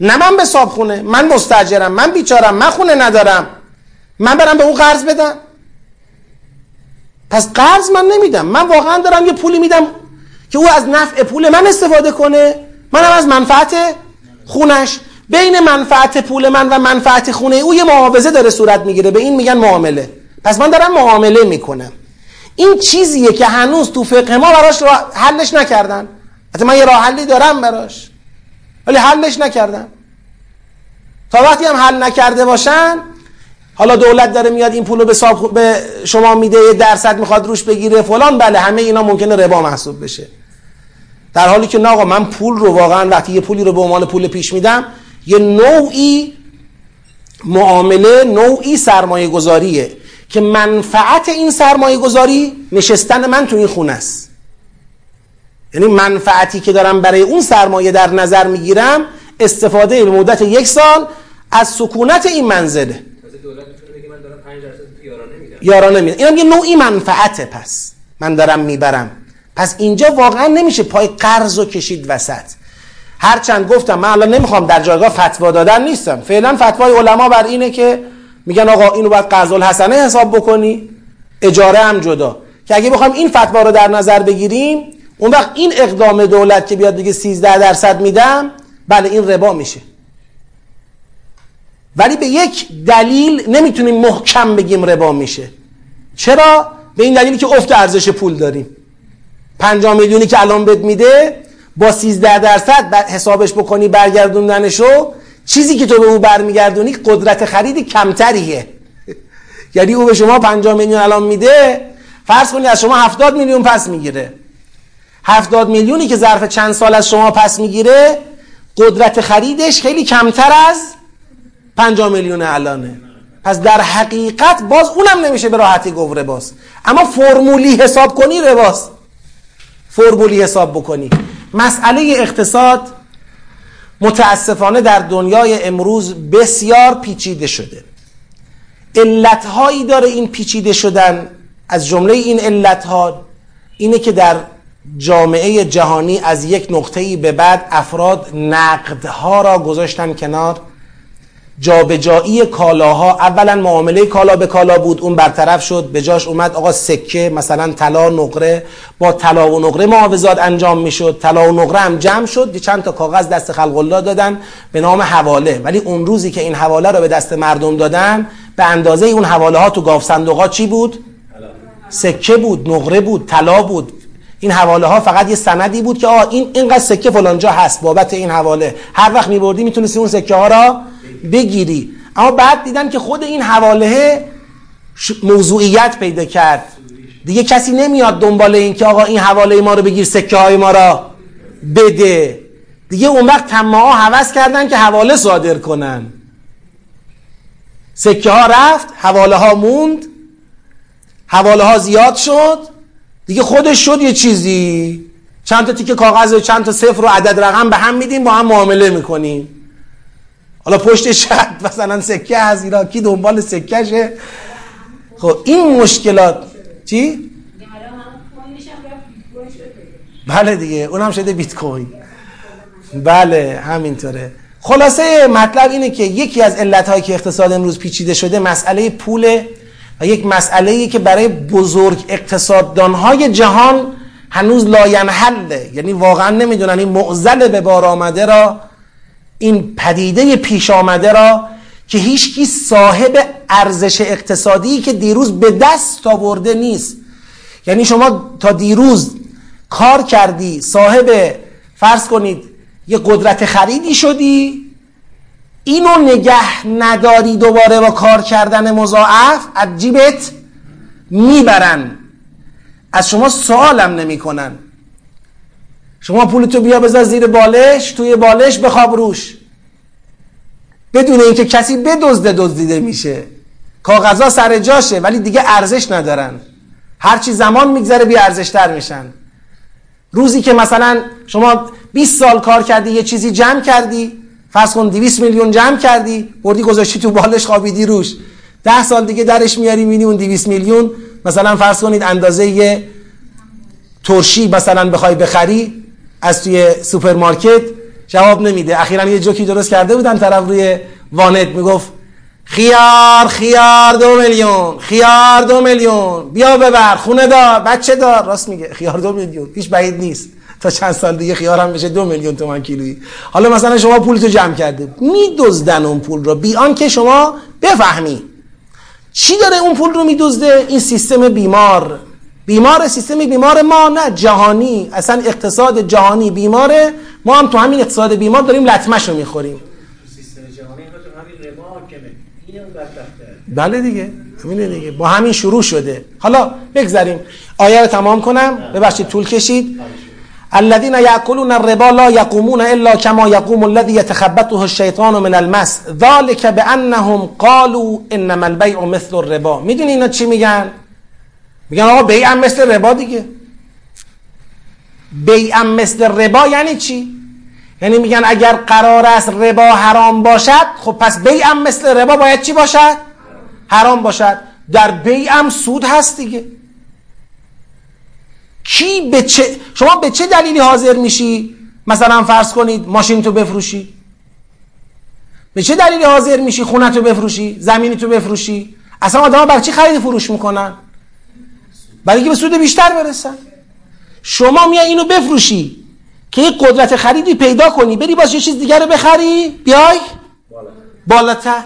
نه من به صابخونه من مستجرم من بیچارم من خونه ندارم. من برم به اون قرض بدم. پس قرض من نمیدم. من واقعا دارم یه پولی میدم که او از نفع پول من استفاده کنه. منم از منفعت خونش. بین منفعت پول من و منفعت خونه او یه معاوضه داره صورت می‌گیره. به این میگن معامله. پس من دارم معامله می‌کنم. این چیزیه که هنوز تو فقه ما براش حلش نکردن. حتی من یه راه حلی دارم براش. ولی حلش نکردم. تا وقتی هم حل نکرده باشن حالا دولت داره میاد این پول رو به, به شما میده یه درصد می‌خواد روش بگیره فلان بله همه اینا ممکنه ربا محسوب بشه. در حالی که نه آقا من پول رو واقعا وقتی یه پولی رو به عنوان پول پیش میدم یه نوعی معامله نوعی سرمایه گذاریه که منفعت این سرمایه گذاری نشستن من تو این خونه است. یعنی منفعتی که دارم برای اون سرمایه در نظر می‌گیرم استفاده به مدت یک سال از سکونت این منزله. یارانه میدم. اینم یه نوعی منفعته پس. من دارم می‌برم. پس اینجا واقعا نمیشه. پای قرض و کشید وسط. هرچند گفتم من الان نمی‌خوام در جایگاه فتوا دادن نیستم. فعلا فتوای علما بر اینه که میگن آقا اینو باید قرض الحسنه حساب بکنی. اجاره هم جدا. که اگه بخوام این فتوا رو در نظر بگیریم اون وقت این اقدام دولت که بیاد دیگه 13 درصد میدم بله این ربا میشه. ولی به یک دلیل نمی‌تونیم محکم بگیم ربا میشه. چرا؟ به این دلیلی که افت ارزش پول داریم. 5 میلیونی که الان بد میده با 13 درصد حسابش بکنی برگردوندنشو چیزی که تو به او برمیگردونی قدرت خرید کمتریه. یعنی او به شما 5 میلیون الان میده فرض کنید از شما 70 میلیون پس می‌گیره. 70 میلیونی که ظرف چند سال از شما پس می‌گیره قدرت خریدش خیلی کمتر از 5 میلیون الانه. پس در حقیقت باز اونم نمیشه به راحتی گفت رباس. اما فرمولی حساب کنی رباس. فرمولی حساب بکنی. مسئله اقتصاد متاسفانه در دنیای امروز بسیار پیچیده شده. علتهایی داره این پیچیده شدن. از جمله این علتها اینه که در جامعه جهانی از یک نقطه‌ای به بعد افراد نقدها را گذاشتن کنار. جابجایی کالاها اولا معامله کالا به کالا بود اون برطرف شد به جاش اومد آقا سکه مثلا طلا نقره با طلا و نقره معاوضات انجام می‌شد طلا و نقره هم جمع شد چند تا کاغذ دست خلق الله دادن به نام حواله. ولی اون روزی که این حواله رو به دست مردم دادن به اندازه اون حواله ها تو گاف صندوقات چی بود؟ سکه بود نقره بود طلا بود. این حواله ها فقط یه سندی بود که آه این اینقدر سکه فلانجا هست بابت این حواله. هر وقت میبردی می‌تونستی اون سکه ها را بگیری. اما بعد دیدن که خود این حواله موضوعیت پیدا کرد. دیگه کسی نمیاد دنبال این که آقا این حواله ما رو بگیر سکه های ما را بده. دیگه اون وقت ها حوض کردن که حواله صادر کنن. سکه ها رفت حواله ها موند حواله ها زیاد شد. دیگه خودش شد یه چیزی. چند تا تیکه کاغذ و چند تا صفر و عدد رقم به هم میدیم با هم معامله می‌کنیم. حالا پشت شد مثلا سکه از اینا کی دنبال سکهشه؟ خب این مشکلات چی؟ بله دیگه اونم شده بیت کوین. بله همینطوره. خلاصه مطلب اینه که یکی از علتهایی که اقتصاد امروز پیچیده شده مسئله پوله و یک مسئله که برای بزرگ اقتصاددانهای جهان هنوز لاینحله. یعنی واقعا نمی‌دونن این معزل به بار آمده را این پدیده پیش آمده را که هیچکی صاحب ارزش اقتصادی که دیروز به دست آورده نیست. یعنی شما تا دیروز کار کردی صاحب فرض کنید یه قدرت خریدی شدی اینو نگه نداری دوباره با کار کردن مضاعف از می‌برن. از شما سوالم نمی‌کنن. شما پولتو بیا بذار زیر بالش توی بالش بخواب روش. بدون اینکه کسی بدزده دزدیده میشه. کاغذا سر جاشه ولی دیگه ارزش ندارن. هرچی زمان میگذره بی ارزشتر میشن. روزی که مثلا شما 20 سال کار کردی یه چیزی جمع کردی فرض کن 200 میلیون جمع کردی بردی گذاشتی تو بالش خوابیدی روش. ده سال دیگه درش میاری می‌بینی اون 200 میلیون. مثلا فرض کنید اندازه یه ترشی مثلا بخوای بخری از توی سوپرمارکت جواب نمیده. اخیرا یه جوکی درست کرده بودن طرف روی وانت. می‌گفت خیار خیار دو میلیون خیار دو میلیون. بیا ببر خونه دار بچه دار. راست میگه خیار دو میلیون. هیچ بعید نیست. تا چند سال دیگه خیار هم بشه دو میلیون تومن کیلویی. حالا مثلا شما پول تو جمع کرده میدزدن اون پول رو. بیان که شما بفهمی. چی داره اون پول رو میدزده؟ این سیستم بیمار. بیمار سیستم بیمار ما نه جهانی اصلا اقتصاد جهانی بیماره ما هم تو همین اقتصاد بیمار داریم لطمش رو می‌خوریم بله دیگه همینه دیگه. با همین شروع شده. حالا بگذاریم. آیه رو تمام کنم. ببخشید طول کشید. الذين ياكلون الربا لا يقومون الا كما يقوم الذي يتخبطه الشيطان من المس. ذلك بانهم قالوا انما البيع مثل الربا. می‌دونی اینا چی میگن؟ میگن آقا بیع مثل ربا دیگه. بیع مثل ربا یعنی چی؟ یعنی میگن اگر قرار است ربا حرام باشد خب پس بیع مثل ربا باید چی باشد؟ حرام باشد. در بیع هم سود هست دیگه. کی به چه شما به چه دلیلی حاضر میشی؟ مثلا فرض کنید ماشین تو بفروشی. به چه دلیلی حاضر میشی خونه تو بفروشی؟ زمینی تو بفروشی؟ اصلا آدم برای چی خرید فروش می‌کنن؟ برای اینکه به سود بیشتر برسن. شما میای اینو بفروشی که یه قدرت خریدی پیدا کنی بری باز یه چیز دیگر رو بخری بیای بالاتر.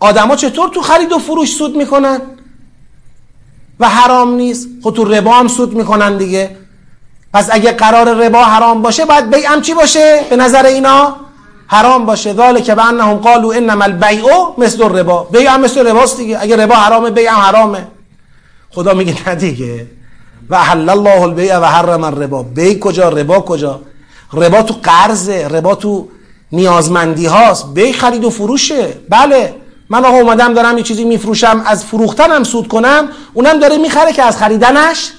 آدما چطور تو خرید و فروش سود می‌کنن؟ و حرام نیست. خود خب تو ربا هم سود می‌کنن دیگه. پس اگه قرار ربا حرام باشه باید بیع چی باشه؟ به نظر اینا حرام باشه. ذالک به انهم قالوا انما البیع مثل الربا. بیع هم مثل رباست دیگه. اگه ربا حرامه بیع هم حرامه. خدا میگه نه دیگه. و حل الله البیع و حرم الربا. بی کجا؟ ربا کجا؟ ربا تو قرض ربا تو نیازمندی هاست. بی خرید و فروشه. بله من آقا اومدم دارم یه چیزی میفروشم از فروختنم سود کنم اونم داره می‌خره که از خریدنش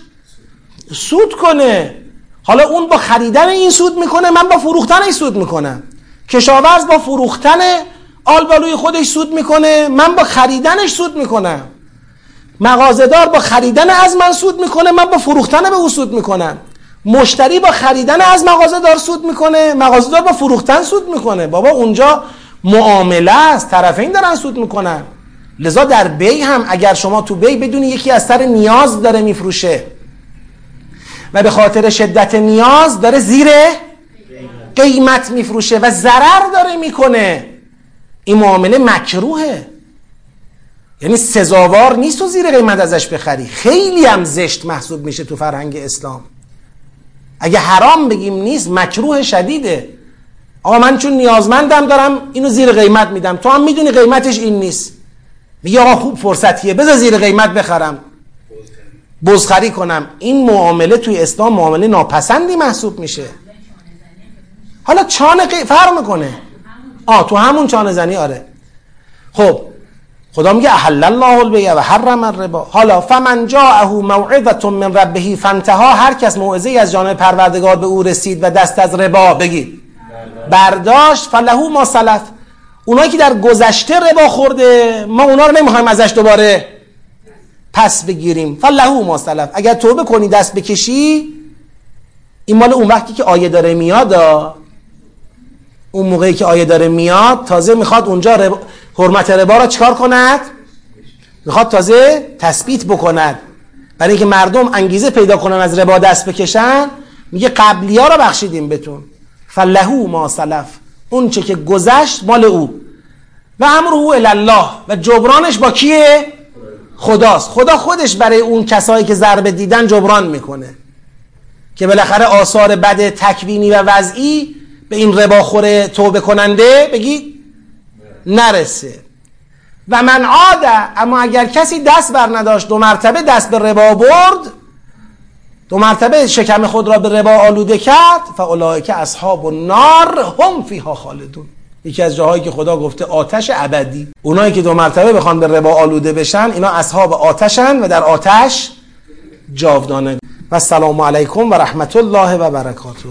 سود کنه. حالا اون با خریدن این سود می‌کنه من با فروختنش سود می‌کنم. کشاورز با فروختن آلبالوی خودش سود می‌کنه من با خریدنش سود می‌کنم. مغازدار با خریدن از من سود می‌کنه من با فروختن به او سود می‌کنم. مشتری با خریدن از مغازدار سود می‌کنه مغازدار با فروختن سود می‌کنه. بابا اونجا معامله است طرفین دارن سود می‌کنن. لذا در بی هم اگر شما تو بی بدونی یکی از سر نیاز داره میفروشه و به خاطر شدت نیاز داره زیر قیمت میفروشه و ضرر داره می‌کنه این معامله مکروهه. یعنی سزاوار نیست و زیر قیمت ازش بخری. خیلی هم زشت محسوب میشه تو فرهنگ اسلام. اگه حرام بگیم نیست مکروه شدیده. آقا من چون نیازمندم دارم اینو زیر قیمت میدم. تو هم می‌دونی قیمتش این نیست. میگه آقا خوب فرصتیه. بذار زیر قیمت بخرم. بزخری کنم. این معامله توی اسلام معامله ناپسندی محسوب میشه. حالا چانه قی... فرق می‌کنه. آه تو همون چانه زنی آره. خب خدا میگه احل الله البیع و حرم الربا. حالا فمن جاءه موعظه من ربه فانتها هر کس موعظه از جانب پروردگار به او رسید و دست از ربا بگید. برداشت فلهو ما سلف. اونایی که در گذشته ربا خورده ما اونا رو نمی‌خوایم ازش دوباره پس بگیریم. فله ما سلف. اگر توبه کنی دست بکشی این مال اون وقتی که آیه داره میاد اون موقعی که آیه داره میاد تازه می‌خواد اونجا ربا حرمت ربا را چکار کند؟ می‌خواد تازه تثبیت بکند. برای اینکه مردم انگیزه پیدا کنن از ربا دست بکشن میگه قبلی ها را بخشیدیم بتون فله ما سلف. اون چه که گذشت مال او. و امره الله و جبرانش با کیه؟ خداست. خدا خودش برای اون کسایی که ضربه دیدن جبران می‌کنه. که بالاخره آثار بد تکوینی و وضعی به این رباخوره توبه کننده بگید نرسه. و من عاده اما اگر کسی دست بر نداشت دو مرتبه دست به ربا برد دو مرتبه شکم خود را به ربا آلوده کرد که اصحاب النار هم فیها خالدون. یکی از جاهایی که خدا گفته آتش ابدی. اونایی که دو مرتبه بخوان به ربا آلوده بشن اینا اصحاب آتشن و در آتش جاودانه. و السلام علیکم و رحمت الله و برکاته.